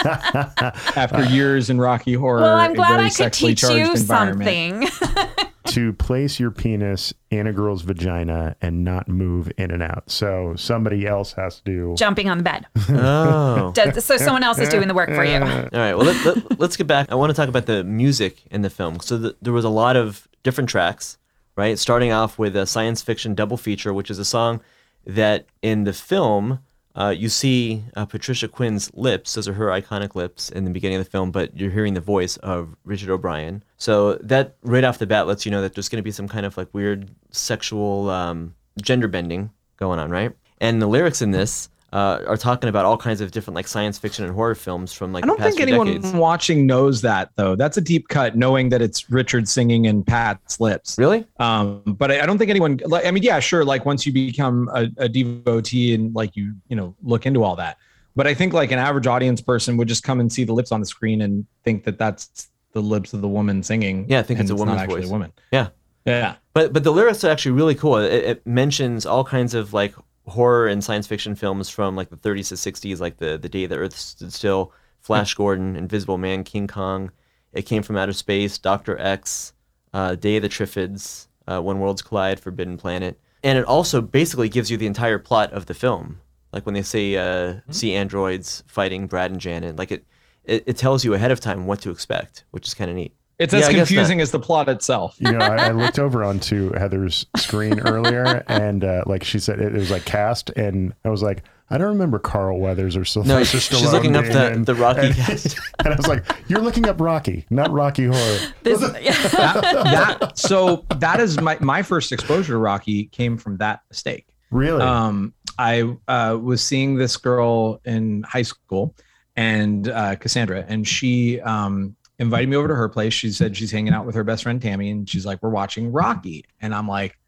After years in Rocky Horror, well i'm glad i could teach you something to place your penis in a girl's vagina and not move in and out. So somebody else has to do. jumping on the bed Oh. Does, so someone else is doing the work for you All right. Well, let, let, let's get back. I want to talk about the music in the film. So the, there was a lot of different tracks, right? Starting off with a science fiction double feature, which is a song that in the film uh, you see uh, Patricia Quinn's lips. Those are her iconic lips in the beginning of the film, but you're hearing the voice of Richard O'Brien. So that right off the bat lets you know that there's going to be some kind of like weird sexual um, gender bending going on, right? And the lyrics in this. Uh, are talking about all kinds of different like science fiction and horror films from like I don't the past think anyone decades. watching knows that though. That's a deep cut, knowing that it's Richard singing in Pat's lips. Really? Um, but I, I don't think anyone. Like, I mean, yeah, sure. Like once you become a, a devotee and like you, you know, look into all that. But I think like an average audience person would just come and see the lips on the screen and think that that's the lips of the woman singing. Yeah, I think it's a woman's actually voice. a woman. Yeah. Yeah. But but the lyrics are actually really cool. It, it mentions all kinds of like horror and science fiction films from like the 30s to 60s, like the the Day the Earth Stood Still, Flash Gordon, Invisible Man, King Kong. It came from outer space, Doctor X, uh, Day of the Triffids, uh, When Worlds Collide, Forbidden Planet, and it also basically gives you the entire plot of the film. Like when they say uh, see androids fighting Brad and Janet, like it, it it tells you ahead of time what to expect, which is kind of neat. It's as I guess confusing as the plot itself. you know, I, I looked over onto Heather's screen earlier, and uh, like she said, it, it was like cast, and I was like, I don't remember Carl Weathers or Sylvester No, Stallone. she's looking up the- in- the Rocky and, cast. and I was like, you're looking up Rocky, not Rocky Horror. This, that, that so that is my my first exposure to Rocky came from that mistake. Really? Um, I uh, was seeing this girl in high school, and uh, Cassandra, and she um, invited me over to her place. She said she's hanging out with her best friend Tammy, and she's like, "We're watching Rocky," and I'm like,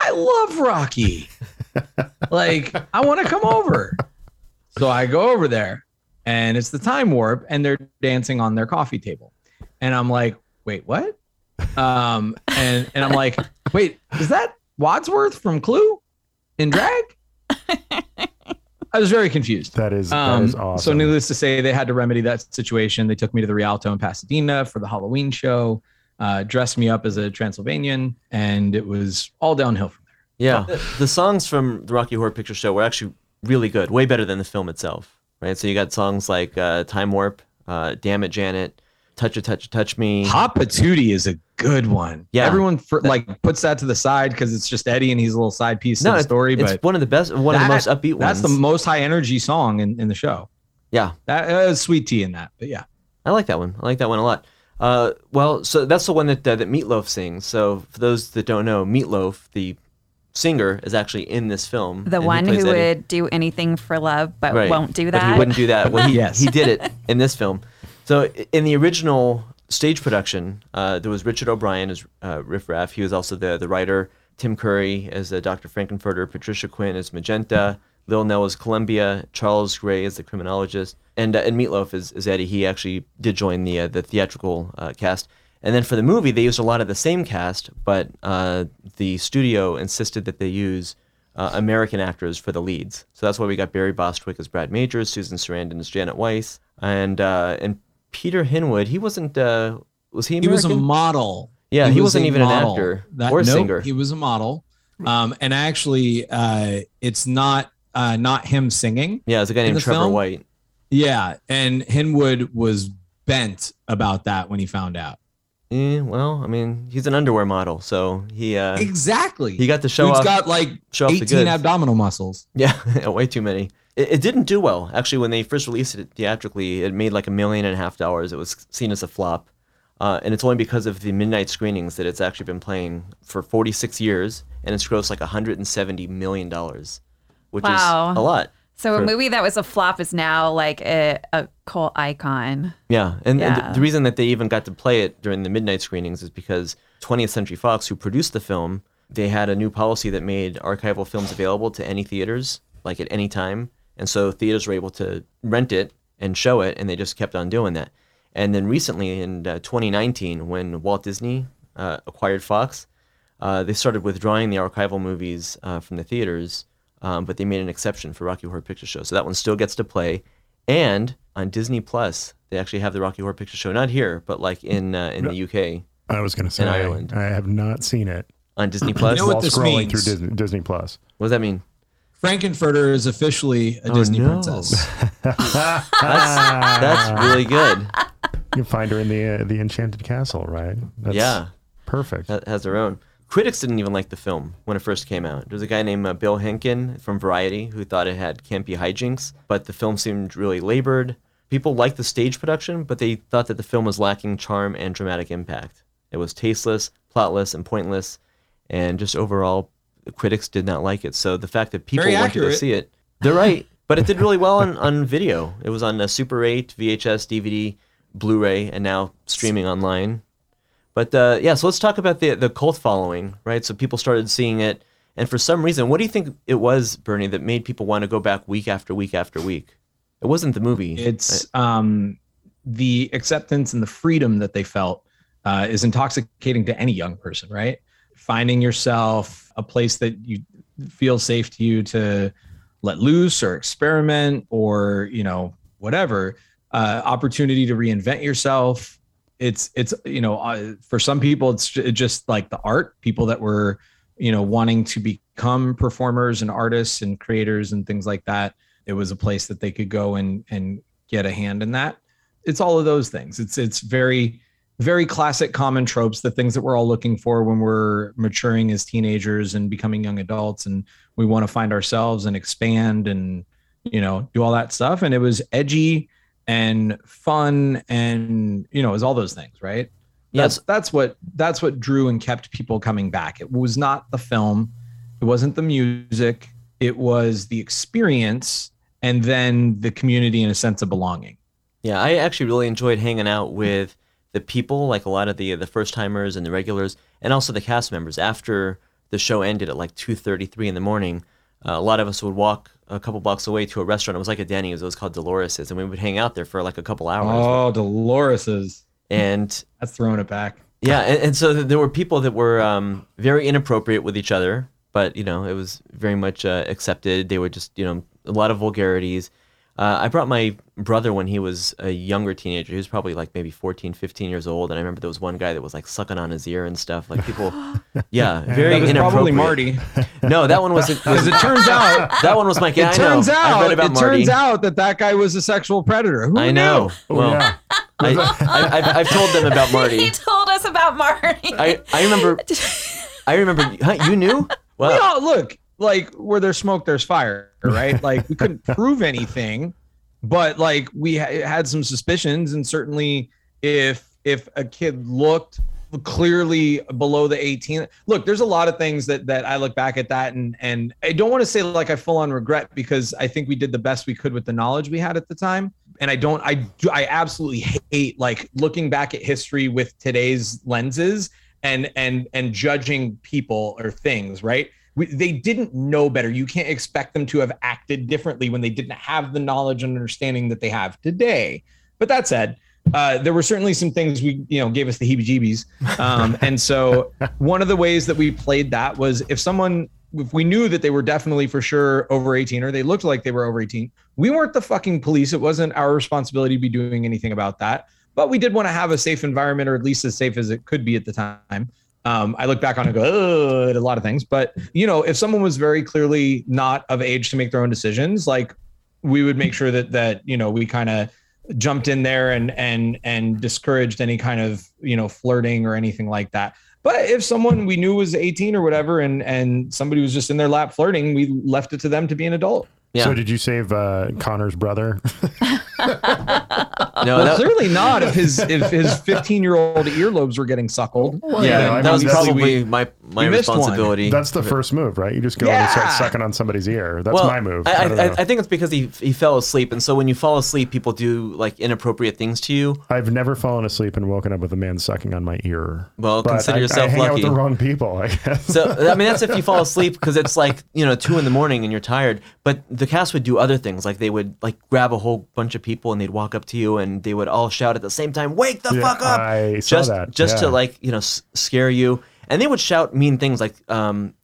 "I love Rocky. like, I want to come over." So I go over there, and it's the time warp, and they're dancing on their coffee table, and I'm like, "Wait, what?" Um, and and I'm like, "Wait, is that Wadsworth from Clue in drag?" I was very confused. That is that Um, is awesome. So, needless to say, they had to remedy that situation. They took me to the Rialto in Pasadena for the Halloween show, uh, dressed me up as a Transylvanian, and it was all downhill from there. Yeah, the, the songs from the Rocky Horror Picture Show were actually really good, way better than the film itself. Right, so you got songs like uh, "Time Warp," uh, "Damn It, Janet," "Touch a Touch Touch Me." Hot Patootie is a good one. Yeah. everyone for, like puts that to the side because it's just Eddie and he's a little side piece no, to the it's, story. it's But one of the best, one of the most upbeat ones. that's ones. the most high energy song in, in the show. yeah, That uh, sweet tea in that, but yeah. I like that one. I like that one a lot. Uh, well, so that's the one that uh, that Meatloaf sings. So for those that don't know, Meatloaf, the singer, is actually in this film. The one who Eddie. would do anything for love but Right. won't do But that. he wouldn't do that. Well, he, Yes. he did it in this film. So in the original stage production, uh, there was Richard O'Brien as uh, Riff Raff. He was also the the writer. Tim Curry as uh, Dr. Frank-N-Furter. Patricia Quinn as Magenta. Lil Nell as Columbia. Charles Gray as the criminologist. And uh, and Meatloaf is, is Eddie. He actually did join the uh, the theatrical uh, cast. And then for the movie, they used a lot of the same cast, but uh, the studio insisted that they use uh, American actors for the leads. So that's why we got Barry Bostwick as Brad Majors, Susan Sarandon as Janet Weiss, and uh, and Peter Hinwood. He wasn't. Uh, was he He was a model. Yeah, he was wasn't a even an actor That- or a nope, singer. He was a model. Um, and actually, uh, it's not uh, not him singing. yeah, it was a guy named Trevor film? White. Yeah, and Hinwood was bent about that when he found out. Eh, well, I mean, he's an underwear model, so he uh, exactly. he got to show Dude's off. got like show 18 abdominal muscles. Yeah, way too many. It, it didn't do well. Actually, when they first released it theatrically, it made like a million and a half dollars. It was seen as a flop. Uh, and it's only because of the midnight screenings that it's actually been playing for 46 years, and it's grossed like 170 million dollars, which Wow. is a lot. so a movie that was a flop is now like a, a cult icon. Yeah, and, and Yeah. the, the reason that they even got to play it during the midnight screenings is because 20th Century Fox, who produced the film, they had a new policy that made archival films available to any theaters, like at any time, and so theaters were able to rent it and show it, and they just kept on doing that. And then recently, in uh, 2019, when Walt Disney uh, acquired Fox, uh, they started withdrawing the archival movies uh, from the theaters, um, but they made an exception for Rocky Horror Picture Show. So that one still gets to play. And on Disney Plus, they actually have the Rocky Horror Picture Show, not here, but like in uh, in the UK I was going to say Ireland. I have not seen it. on Disney Plus. know what While this scrolling means? through Disney, Disney Plus. what does that mean? Frank-N-Furter is officially a Oh, Disney no. princess. That's that's really good. You find her in the uh, the Enchanted Castle, right? That's yeah, perfect. that has her own. Critics didn't even like the film when it first came out. There's a guy named uh, Bill Henkin from Variety who thought it had campy hijinks, but the film seemed really labored. People liked the stage production, but they thought that the film was lacking charm and dramatic impact. It was tasteless, plotless, and pointless, and just overall, the critics did not like it. So the fact that people Very went to go see it, they're right. But it did really well on, on video. It was on a Super 8, VHS, DVD, Blu-ray, and now streaming online. But uh, yeah, so let's talk about the the cult following, right? So people started seeing it, and for some reason, what do you think it was, Bernie, that made people want to go back week after week after week? It wasn't the movie. It's um, the acceptance and the freedom that they felt uh, is intoxicating to any young person, right? Finding yourself a place that you feel safe to you to let loose or experiment or you know whatever uh, opportunity to reinvent yourself. It's it's you know uh, for some people it's just like the art people that were you know wanting to become performers and artists and creators and things like that. It was a place that they could go and and get a hand in that. It's all of those things. It's it's very very classic common tropes the things that we're all looking for when we're maturing as teenagers and becoming young adults and we want to find ourselves and expand and you know do all that stuff. And it was edgy and fun and you know it was all those things right? Yes, that's that's what that's what drew and kept people coming back. It was not the film. It wasn't the music. It was the experience and then the community and a sense of belonging. Yeah. I actually really enjoyed hanging out with the people, like a lot of the the first timers and the regulars, and also the cast members. After the show ended at like two thirty three in the morning, uh, a lot of us would walk a couple blocks away to a restaurant. It was like a Denny's. It was called Dolores's, and we would hang out there for like a couple hours. Oh, Dolores's. And that's throwing it back. Yeah, and, and so there were people that were um, very inappropriate with each other, but you know it was very much uh, accepted. They were just you know a lot of vulgarities. Uh, I brought my brother when he was a younger teenager. He was probably like maybe 14, 15 years old. And I remember there was one guy that was like sucking on his ear and stuff. Like people, yeah, very That was probably. Marty. No, that one was. As it turns out, that one was Mike. Yeah, it I know. turns I out, read about it Marty. turns out that that guy was a sexual predator. Who I know. knew? Well, yeah. I, I, I've, I've told them about Marty. he told us about Marty. I, I remember. I remember. Huh, you knew? We all look like where there's smoke, there's fire, right? like we couldn't prove anything, but like we ha- had some suspicions, and certainly if if a kid looked clearly below the 18 look there's a lot of things that that i look back at that and and i don't want to say like i full on regret because i think we did the best we could with the knowledge we had at the time and i don't i do i absolutely hate like looking back at history with today's lenses and and and judging people or things right we, they didn't know better. You can't expect them to have acted differently when they didn't have the knowledge and understanding that they have today. But that said uh, there were certainly some things we you know gave us the heebie-jeebies. Um, and so one of the ways that we played that was if someone if we knew that they were definitely for sure over 18 or they looked like they were over 18 we weren't the fucking police. It wasn't our responsibility to be doing anything about that. But we did want to have a safe environment or at least as safe as it could be at the time um, I look back on it and go, oh, a lot of things. But you know, if someone was very clearly not of age to make their own decisions, like we would make sure that that you know we kind of jumped in there and and and discouraged any kind of you know flirting or anything like that. But if someone we knew was 18 or whatever, and and somebody was just in their lap flirting, we left it to them to be an adult. Yeah. So did you save uh, Connor's brother? No, well, that, clearly not. If his if his 15 year old earlobes were getting suckled, Well, yeah, yeah, I that mean, was that's- probably my my we missed one. responsibility. That's the first move, right? You just go and start sucking on somebody's ear. That's well, my move. I, don't I. I think it's because he he fell asleep, and so when you fall asleep, people do like inappropriate things to you. I've never fallen asleep and woken up with a man sucking on my ear. Well, But consider I, yourself I hang out with the wrong people. I guess. So I mean, that's if you fall asleep because it's like you know two in the morning and you're tired. But the cast would do other things, like they would like grab a whole bunch of people and they'd walk up to you and they would all shout at the same time, "Wake the Yeah, fuck up!" I saw just that, just to like you know s- scare you. And they would shout mean things like um,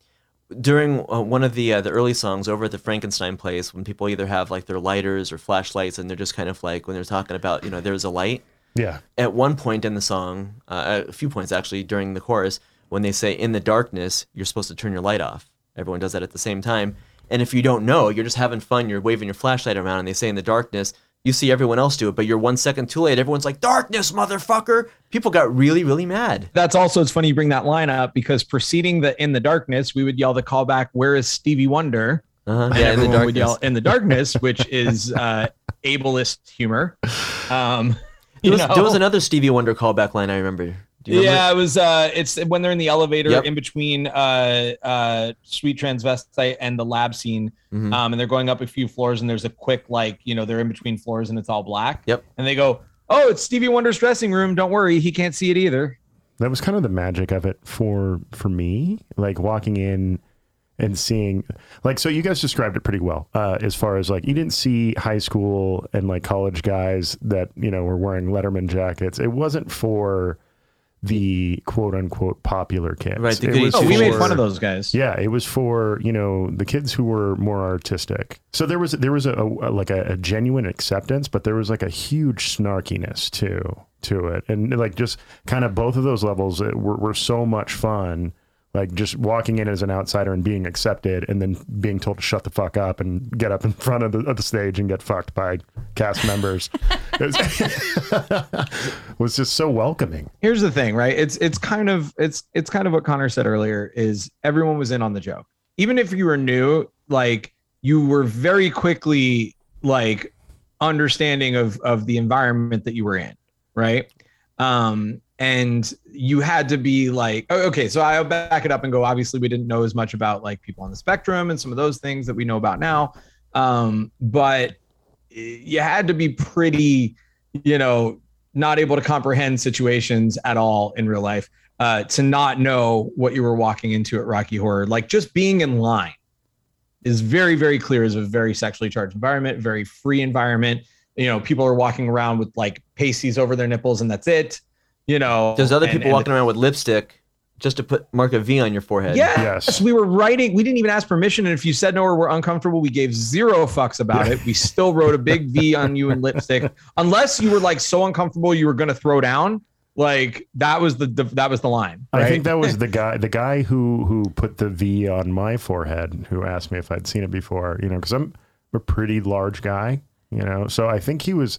during uh, one of the uh, the early songs over at the Frankenstein place when people either have like their lighters or flashlights and they're just kind of like when they're talking about you know there's a light yeah. at one point in the song, uh, a few points actually during the chorus, when they say "in the darkness," you're supposed to turn your light off. Everyone does that at the same time. And if you don't know, you're just having fun. You're waving your flashlight around, and they say "in the darkness." You see everyone else do it, but you're one second too late. Everyone's like, "Darkness, motherfucker!" People got really, really mad. that's also it's funny you bring that line up because preceding the in the darkness, we would yell the callback, "Where is Stevie Wonder?" Uh-huh. Yeah, in the everyone would darkness. yell in the darkness, which is uh, ableist humor. Um, There was, there was another Stevie Wonder callback line I remember. Do you yeah, it was. Uh, it's when they're in the elevator Yep. in between uh, uh, Sweet Transvestite and the lab scene, Mhm. um, and they're going up a few floors, and there's a quick like you know they're in between floors and it's all black. Yep. And they go, "Oh, it's Stevie Wonder's dressing room. Don't worry, he can't see it either." That was kind of the magic of it for for me, like walking in and seeing like so you guys described it pretty well uh, as far as like you didn't see high school and like college guys that you know were wearing letterman jackets it wasn't for the quote unquote popular kids Right, the It was Oh, we made fun of those guys. yeah, it was for you know the kids who were more artistic. So there was there was a, a like a, a genuine acceptance, but there was like a huge snarkiness too to it, and like just kind of both of those levels were, were so much fun. Like just walking in as an outsider and being accepted, and then being told to shut the fuck up and get up in front of the, of the stage and get fucked by cast members, was, was just so welcoming. here's the thing right? It's it's kind of it's it's kind of what connor said earlier is everyone was in on the joke. Even if you were new like you were very quickly like understanding of of the environment that you were in right? Um and you had to be like okay so i'll back it up and go obviously we didn't know as much about like people on the spectrum and some of those things that we know about now um but you had to be pretty you know not able to comprehend situations at all in real life, uh, to not know what you were walking into at Rocky Horror, like just being in line is very, very clear as a very sexually charged environment, very free environment. You know, people are walking around with like pasties over their nipples and that's it. You know, There's other and- people and- walking around with lipstick just to put mark a V on your forehead. Yes. Yes. we were writing. We didn't even ask permission, and if you said no or were uncomfortable, we gave zero fucks about it. We still wrote a big V on you in lipstick, unless you were like so uncomfortable you were going to throw down. Like that was the, the that was the line. I think that was the guy, the guy who who put the V on my forehead, who asked me if I'd seen it before. You know, because I'm a pretty large guy. You know, so I think he was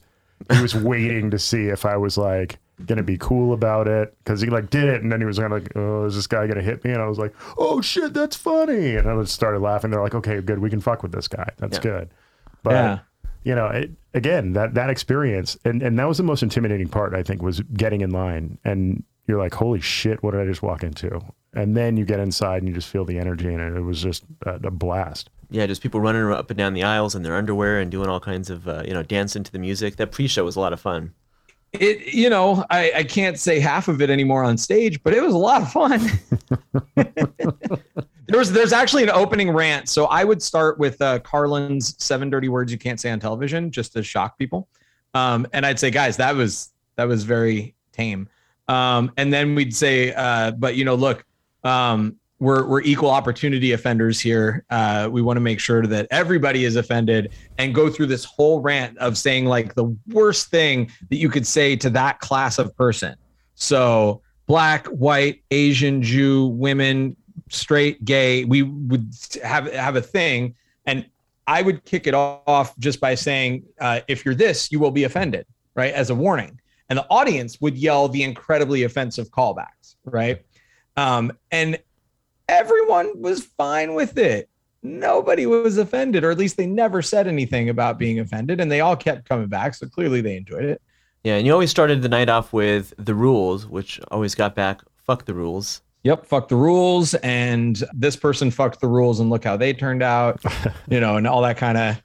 he was waiting to see if I was like gonna be cool about it because he like did it and then he was kind of like, oh, is this guy gonna hit me? And I was like, oh shit, that's funny. And I just started laughing. They're like, okay, good, we can fuck with this guy. That's Yeah. good. But Yeah. you know, it, again, that that experience, and and that was the most intimidating part. I think was getting in line, and you're like, holy shit, what did I just walk into? And then you get inside and you just feel the energy, and it was just a, a blast. Yeah, just people running up and down the aisles in their underwear and doing all kinds of, uh, you know, dancing to the music. That pre-show was a lot of fun. It. You know, I I can't say half of it anymore on stage, but it was a lot of fun. there was there's actually an opening rant, so I would start with uh, Carlin's seven dirty words you can't say on television, just to shock people. Um, and I'd say, guys, that was that was very tame. Um, and then we'd say, uh, but you know, look, um, we're we're equal opportunity offenders here. Uh, we want to make sure that everybody is offended, and go through this whole rant of saying like the worst thing that you could say to that class of person. So black, white, Asian, Jew, women, straight, gay. We would have have a thing, and I would kick it off just by saying, uh, if you're this, you will be offended, right? As a warning. And the audience would yell the incredibly offensive callbacks, right? Um, and everyone was fine with it. Nobody was offended, or at least they never said anything about being offended, and they all kept coming back. So clearly they enjoyed it. Yeah, and you always started the night off with the rules, which always got back, fuck the rules. Yep, fuck the rules, and this person fucked the rules, and look how they turned out, you know, and all that kind of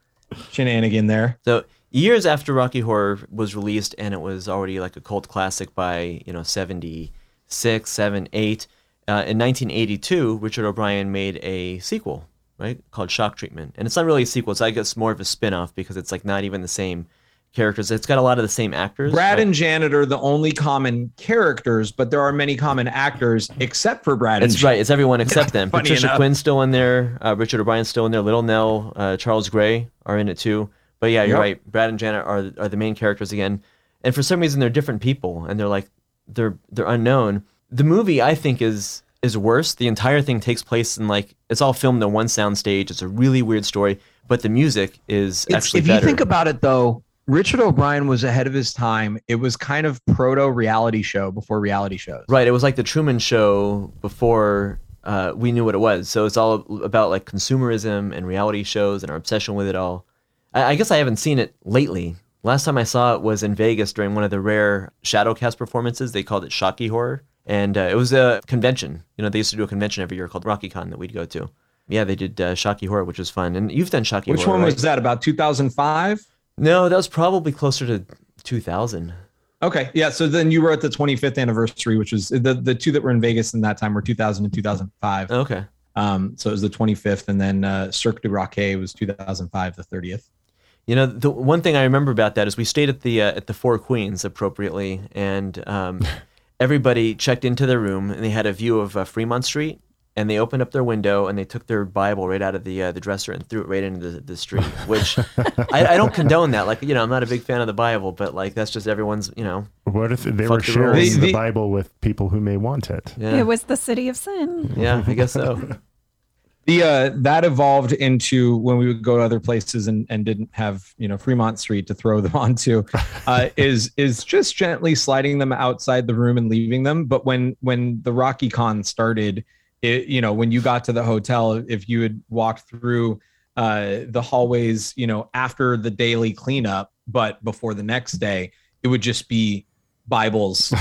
shenanigan there. So years after Rocky Horror was released, and it was already like a cult classic by you know 76, 7, 8. Uh, in 1982, Richard O'Brien made a sequel, right, called Shock Treatment, and it's not really a sequel. It's I guess more of a spin-off because it's like not even the same characters. It's got a lot of the same actors. Brad right? and Janet are the only common characters, but there are many common actors except for Brad and Janet. It's right. It's everyone except them. Patricia enough. Quinn's still in there. Uh, Richard O'Brien's still in there. Little Nell, uh, Charles Gray are in it too. But yeah, you're Yep. right. Brad and Janet are are the main characters again, and for some reason they're different people, and they're like they're they're unknown. The movie I think is is worse. The entire thing takes place in like it's all filmed on one sound stage. It's a really weird story, but the music is It's- actually if better. you think about it though richard o'brien was ahead of his time it was kind of proto reality show before reality shows Right. It was like the Truman Show before uh, we knew what it was. So it's all about like consumerism and reality shows and our obsession with it all. I, I guess I haven't seen it lately. Last time I saw it was in Vegas during one of the rare Shadowcast performances. They called it Shocky Horror. And uh, it was a convention. You know, they used to do a convention every year called RockyCon that we'd go to. Yeah, they did uh, Shocky Horror, which was fun. And you've done Shocky Horror. which Horror. one right? was that about 2005 No, that was probably closer to 2000. okay yeah so then you were at the 25th anniversary which was the the two that were in vegas in that time were 2000 and 2005 Okay. um so it was the 25th and then uh cirque du rocket was 2005 the 30th You know, the one thing I remember about that is we stayed at the uh, at the Four Queens appropriately, and um, everybody checked into their room, and they had a view of uh, Fremont Street, and they opened up their window, and they took their Bible right out of the uh, the dresser and threw it right into the, the street. Which I, I don't condone that. Like, you know, I'm not a big fan of the Bible, but like that's just everyone's. You know, What if they were the sharing the, The- the- Bible with people who may want it? yeah, It was the city of sin. yeah, I guess so. the uh that evolved into when we would go to other places and and didn't have you know Fremont Street to throw them onto uh is is just gently sliding them outside the room and leaving them. But when when the Rocky Con started it you know when you got to the hotel if you had walked through uh the hallways you know after the daily cleanup but before the next day it would just be Bibles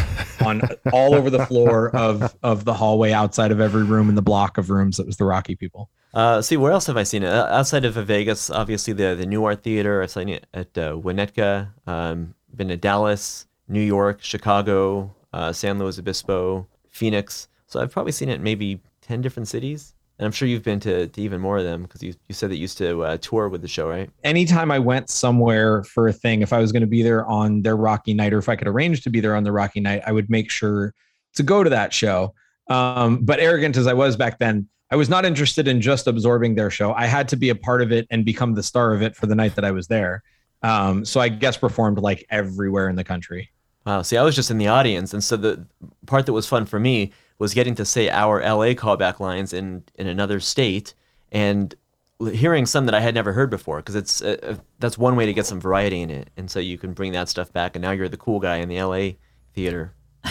on all over the floor of of the hallway outside of every room in the block of rooms that was the Rocky people. Uh, see, where else have I seen it? Uh, outside of Vegas, obviously the the Nuart Theater. I've seen it at uh, Winnetka. Um, been to Dallas, New York, Chicago, uh, San Luis Obispo, Phoenix. So I've probably seen it maybe 10 different cities. And I'm sure you've been to, to even more of them because you, you said that you used to uh, tour with the show, right? Anytime I went somewhere for a thing, if I was going to be there on their Rocky night or if I could arrange to be there on the Rocky night, I would make sure to go to that show. Um, but arrogant as I was back then, I was not interested in just absorbing their show. I had to be a part of it and become the star of it for the night that I was there. Um, so I guess performed like everywhere in the country. Wow. See, I was just in the audience, and so the part that was fun for me was getting to say our LA callback lines in in another state and hearing some that I had never heard before because it's uh, uh, that's one way to get some variety in it, and so you can bring that stuff back, and now you're the cool guy in the LA theater.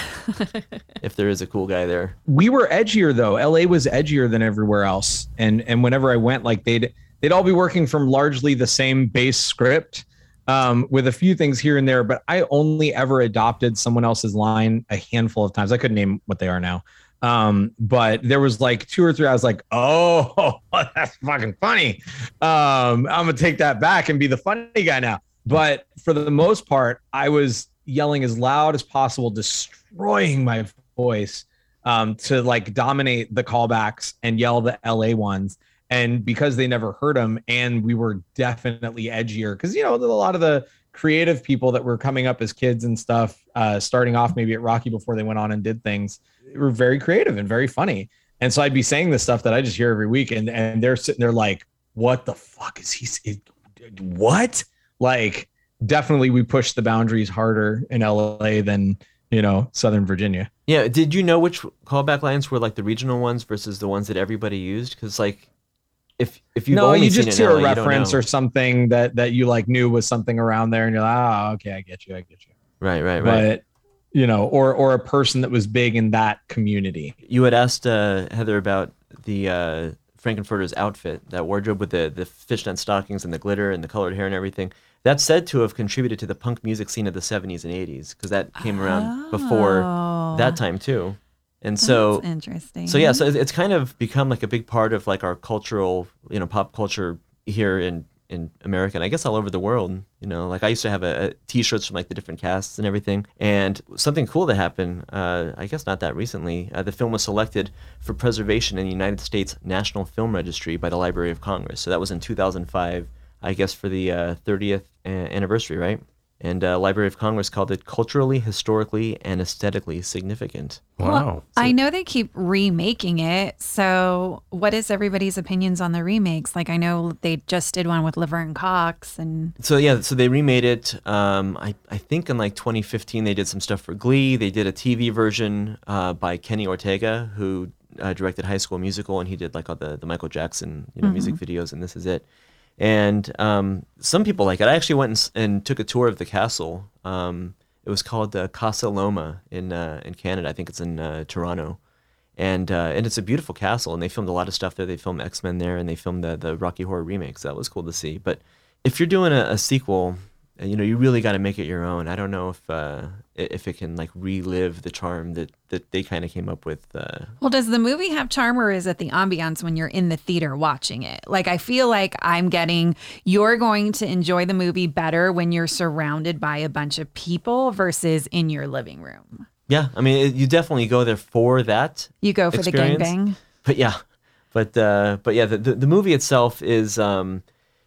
if there is a cool guy there. We were edgier though. LA was edgier than everywhere else. And and whenever I went, like they'd they'd all be working from largely the same base script. Um, with a few things here and there, but I only ever adopted someone else's line a handful of times. I couldn't name what they are now. Um, but there was like two or three. I was like, oh, that's fucking funny. Um, I'm gonna take that back and be the funny guy now. But for the most part, I was yelling as loud as possible, destroying my voice um, to like dominate the callbacks and yell the LA ones. And because they never heard them, and we were definitely edgier, because you know a lot of the creative people that were coming up as kids and stuff, uh, starting off maybe at Rocky before they went on and did things, were very creative and very funny. And so I'd be saying this stuff that I just hear every week, and and they're sitting there like, "What the fuck is he? Saying what?" Like definitely we pushed the boundaries harder in LA than you know Southern Virginia. Yeah, did you know which callback lines were like the regional ones versus the ones that everybody used? Because like, if if you no, you just hear LA, a reference or something that that you like knew was something around there, and you're like, oh, okay, I get you, I get you. Right, right, right. But you know, or or a person that was big in that community. You had asked uh, Heather about the uh, Frank-N-Furter's outfit, that wardrobe with the the fishnet stockings and the glitter and the colored hair and everything. That's said to have contributed to the punk music scene of the 70s and 80s because that came around oh, before that time too. And so interesting. So yeah, so it's kind of become like a big part of like our cultural, you know, pop culture here in in America and I guess all over the world. You know, like I used to have a, a T-shirts from like the different casts and everything. And something cool that happened, uh, I guess not that recently. Uh, the film was selected for preservation in the United States National Film Registry by the Library of Congress. So that was in 2005. I guess, for the uh, 30th anniversary, right? And uh, Library of Congress called it culturally, historically, and aesthetically significant. Wow. Well, so, I know they keep remaking it. So, what is everybody's opinions on the remakes? Like, I know they just did one with Laverne Cox, and so yeah, so they remade it. Um, I I think in like 2015 they did some stuff for Glee. They did a TV version uh, by Kenny Ortega, who uh, directed High School Musical, and he did like all the the Michael Jackson you know mm-hmm. music videos, and this is it and um, some people like it. I actually went and, and took a tour of the castle. Um, it was called uh, Casa Loma in uh, in Canada. I think it's in uh, Toronto, and uh, and it's a beautiful castle. And they filmed a lot of stuff there. They filmed X Men there, and they filmed the the Rocky Horror remakes. That was cool to see. But if you're doing a, a sequel, you know, you really got to make it your own. I don't know if uh, if it can like relive the charm that that they kind of came up with. Uh... Well, does the movie have charm, or is it the ambiance when you're in the theater watching it? Like, I feel like I'm getting you're going to enjoy the movie better when you're surrounded by a bunch of people versus in your living room. Yeah, I mean, it, you definitely go there for that. You go for experience. the gangbang. But yeah, but uh, but yeah, the, the, the movie itself is. Um,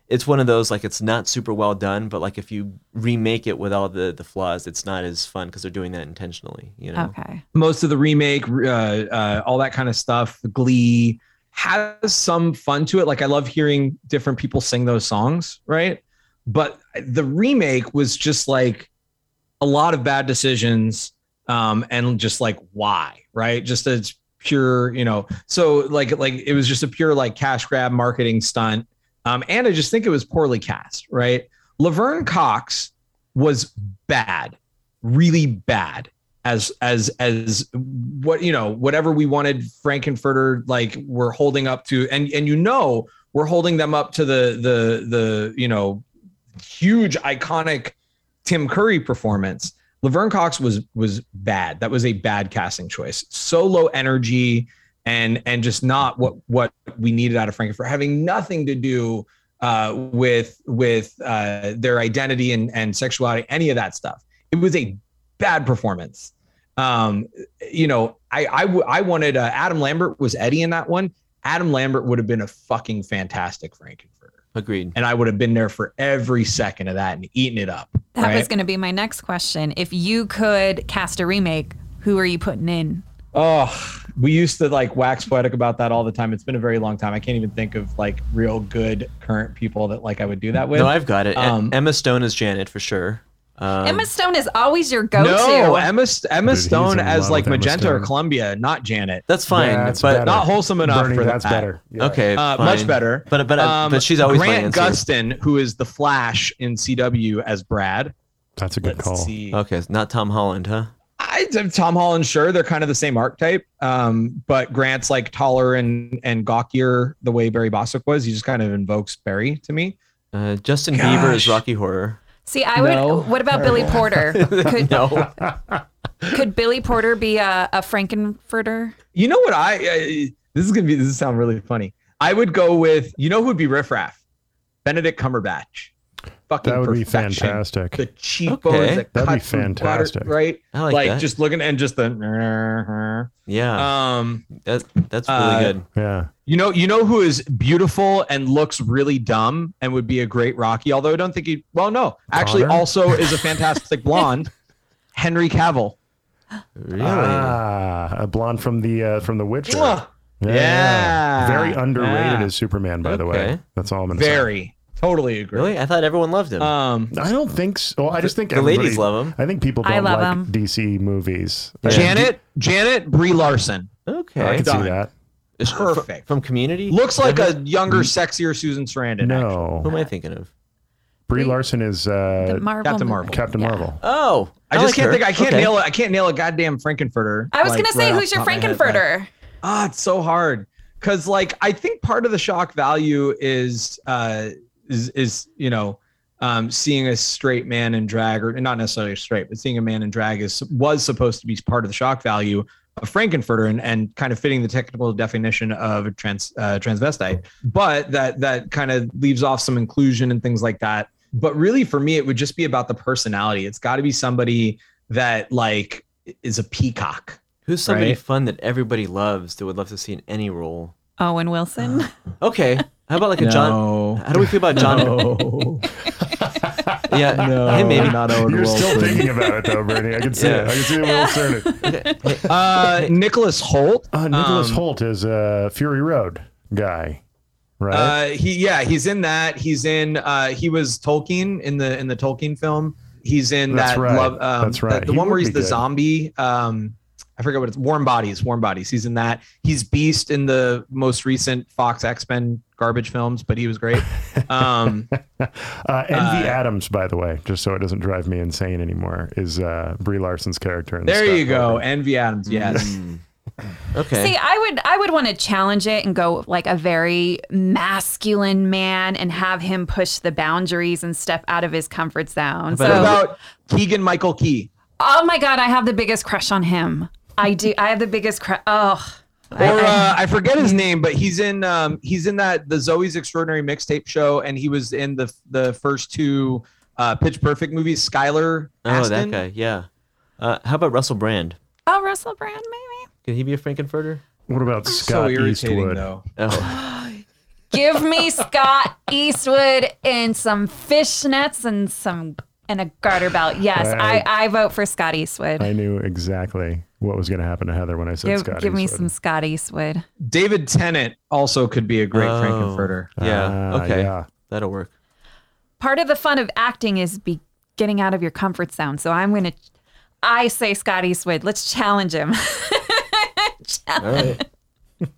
it's one of those like it's not super well done, but like if you remake it with all the the flaws, it's not as fun because they're doing that intentionally. You know. Okay. Most of the remake, uh, uh, all that kind of stuff, Glee has some fun to it. Like I love hearing different people sing those songs, right? But the remake was just like a lot of bad decisions, um, and just like why, right? Just as pure, you know. So like like it was just a pure like cash grab marketing stunt um, and I just think it was poorly cast, right? Laverne Cox was bad, really bad as as as what you know whatever we wanted Frank-N-Furter like we're holding up to and and you know we're holding them up to the the the you know huge iconic Tim Curry performance. Laverne Cox was was bad. That was a bad casting choice. So low energy and and just not what what we needed out of Frankie for having nothing to do uh, with with uh, their identity and and sexuality, any of that stuff. It was a bad performance. Um, you know, I I, w- I wanted uh, Adam Lambert was Eddie in that one. Adam Lambert would have been a fucking fantastic Frank-N-Furter, Agreed. and I would have been there for every second of that and eating it up. That right? was going to be my next question. If you could cast a remake, who are you putting in? Oh, we used to like wax poetic about that all the time. It's been a very long time. I can't even think of like real good current people that like I would do that with. No, I've got it. Um, Emma Stone is Janet for sure. Um, Emma Stone is always your go-to. no, Emma Emma Dude, Stone as like Magenta or Columbia, not Janet. that's fine, That's but better. Not wholesome enough Bernie, for that's that. better. Yeah. okay, Uh, fine. much better. But but uh, Um, but she's always Grant answer. Gustin, who is the Flash in CW as Brad. That's a good Let's call. see. Okay, it's not Tom Holland, huh? I Tom Holland, sure, they're kind of the same archetype. Um, but Grant's like taller and and gawkier the way Barry Bostwick was. He just kind of invokes Barry to me. Uh, Justin Bieber is Rocky Horror. See, I would. What about Billy Porter? Could, no, could Billy Porter be a, a Frank-N-Furter? You know what I? Uh, this is gonna be. This is sound really funny. I would go with. You know who would be Riff Raff? Benedict Cumberbatch. Fucking That would be fantastic. The cheekbones Okay. that That'd cut be through butter, fantastic. right? I like, Like, that. just looking and just the. yeah, Um, that, that's really uh, good. Yeah. you know, you know who is beautiful and looks really dumb and would be a great Rocky. Although I don't think he. Well, no, actually, Connor? also is a fantastic blonde. Henry Cavill. Really? Ah, a blonde from the uh, from The Witcher. Mwah. Yeah. Yeah. Very underrated Yeah. as Superman, by the way. Okay. That's all I'm gonna say. Very. Totally agree. really? I thought everyone loved him. Um, I don't think so. I just think the ladies love him. I think people I don't love like 'em. DC movies. Yeah. Janet, Janet Brie Larson Okay, I can see Done. that. Is she fr- perfect. from Community. looks like a younger, sexier Susan Sarandon. No. Who am I thinking of? Brie Brie- Larson is The uh, Marvel. Captain movie. Marvel. Captain Yeah. Marvel. Oh, I just like can't her. think. I can't Okay. nail it. I can't nail a goddamn Frank-N-Furter. I was like, gonna say, right off who's the your top of my head, but- Frank-N-Furter? Ah, it's so hard because, like, I think part of the shock value is, uh, is, is you know, um, seeing a straight man in drag, or not necessarily straight, but seeing a man in drag is was supposed to be part of the shock value of Frank-N-Furter and, and kind of fitting the technical definition of a trans uh, transvestite. But that that kind of leaves off some inclusion and things like that. But really, for me, it would just be about the personality. It's got to be somebody that like is a peacock. Who's somebody Right. fun that everybody loves that would love to see in any role? Owen Wilson. Okay, how about like a John? How do we feel about John? No. Yeah, No, him maybe. not Owen You're still thinking about it though, Bernie. I can see it. I can see it Will Cernan. Uh, Nicholas Hoult. Uh, Nicholas Um, Hoult is a Fury Road guy, right? Uh, he yeah, he's in that. He's in. Uh, he was Tolkien in the in the Tolkien film. He's in That's that. right. Love, um, That's right. The, the one where he's the good. zombie. Um, I forget what it's. Warm Bodies. Warm Bodies. He's in that. He's Beast in the most recent Fox X Men garbage films, but he was great. Um, Uh, Envy uh, Adams, by the way, just so it doesn't drive me insane anymore, is uh, Brie Larson's character. In there Scott you go. Pilgrim. Envy Adams. Yes. Mm. Okay. See, I would I would want to challenge it and go like a very masculine man and have him push the boundaries and step out of his comfort zone. But So, What about Keegan Michael Key? oh my god, I have the biggest crush on him. I do. I have the biggest crush. Oh, Or uh, I forget his name, but he's in um, he's in that the Zoey's Extraordinary Mixtape show, and he was in the the first two uh, Pitch Perfect movies. Skylar oh, Astin. that guy. Yeah. Uh, how about Russell Brand? oh, Russell Brand, maybe. Could he be a Frank-N-Furter? What about So Scott irritating Eastwood? though. Oh, Give me Scott Eastwood in some fishnets and some and a garter belt. Yes, I- I, I vote for Scott Eastwood. I knew exactly what was going to happen to Heather when I said Give, Scott give me Eastwood. some Scott Eastwood. David Tennant also could be a great Oh. Frank-N-Furter. yeah. Ah, okay. yeah. That'll work. Part of the fun of acting is be getting out of your comfort zone. So I'm gonna, I say Scott Eastwood. Let's challenge him. All right.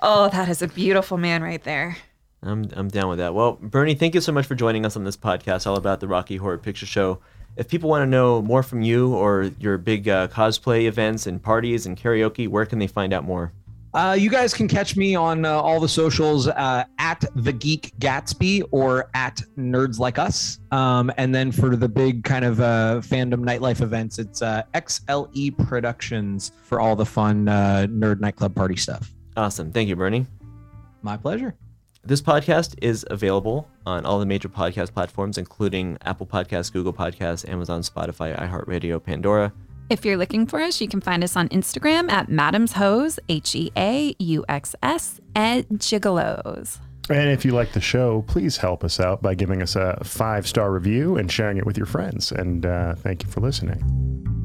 oh, that is a beautiful man right there. I'm I'm down with that. Well, Bernie, thank you so much for joining us on this podcast all about the Rocky Horror Picture Show. If people want to know more from you or your big uh, cosplay events and parties and karaoke, where can they find out more? Uh, you guys can catch me on uh, all the socials uh, at the Geek Gatsby or at Nerds Like Us. Um, and then for the big kind of uh, fandom nightlife events, it's uh, XLE Productions for all the fun uh, nerd nightclub party stuff. Awesome. Thank you, Bernie. My pleasure. This podcast is available on all the major podcast platforms, including Apple Podcasts, Google Podcasts, Amazon, Spotify, iHeartRadio, Pandora. If you're looking for us, you can find us on Instagram at Madam's Heauxs, H E A U X S, and Gigolos. And if you like the show, please help us out by giving us a five star review and sharing it with your friends. And uh, thank you for listening.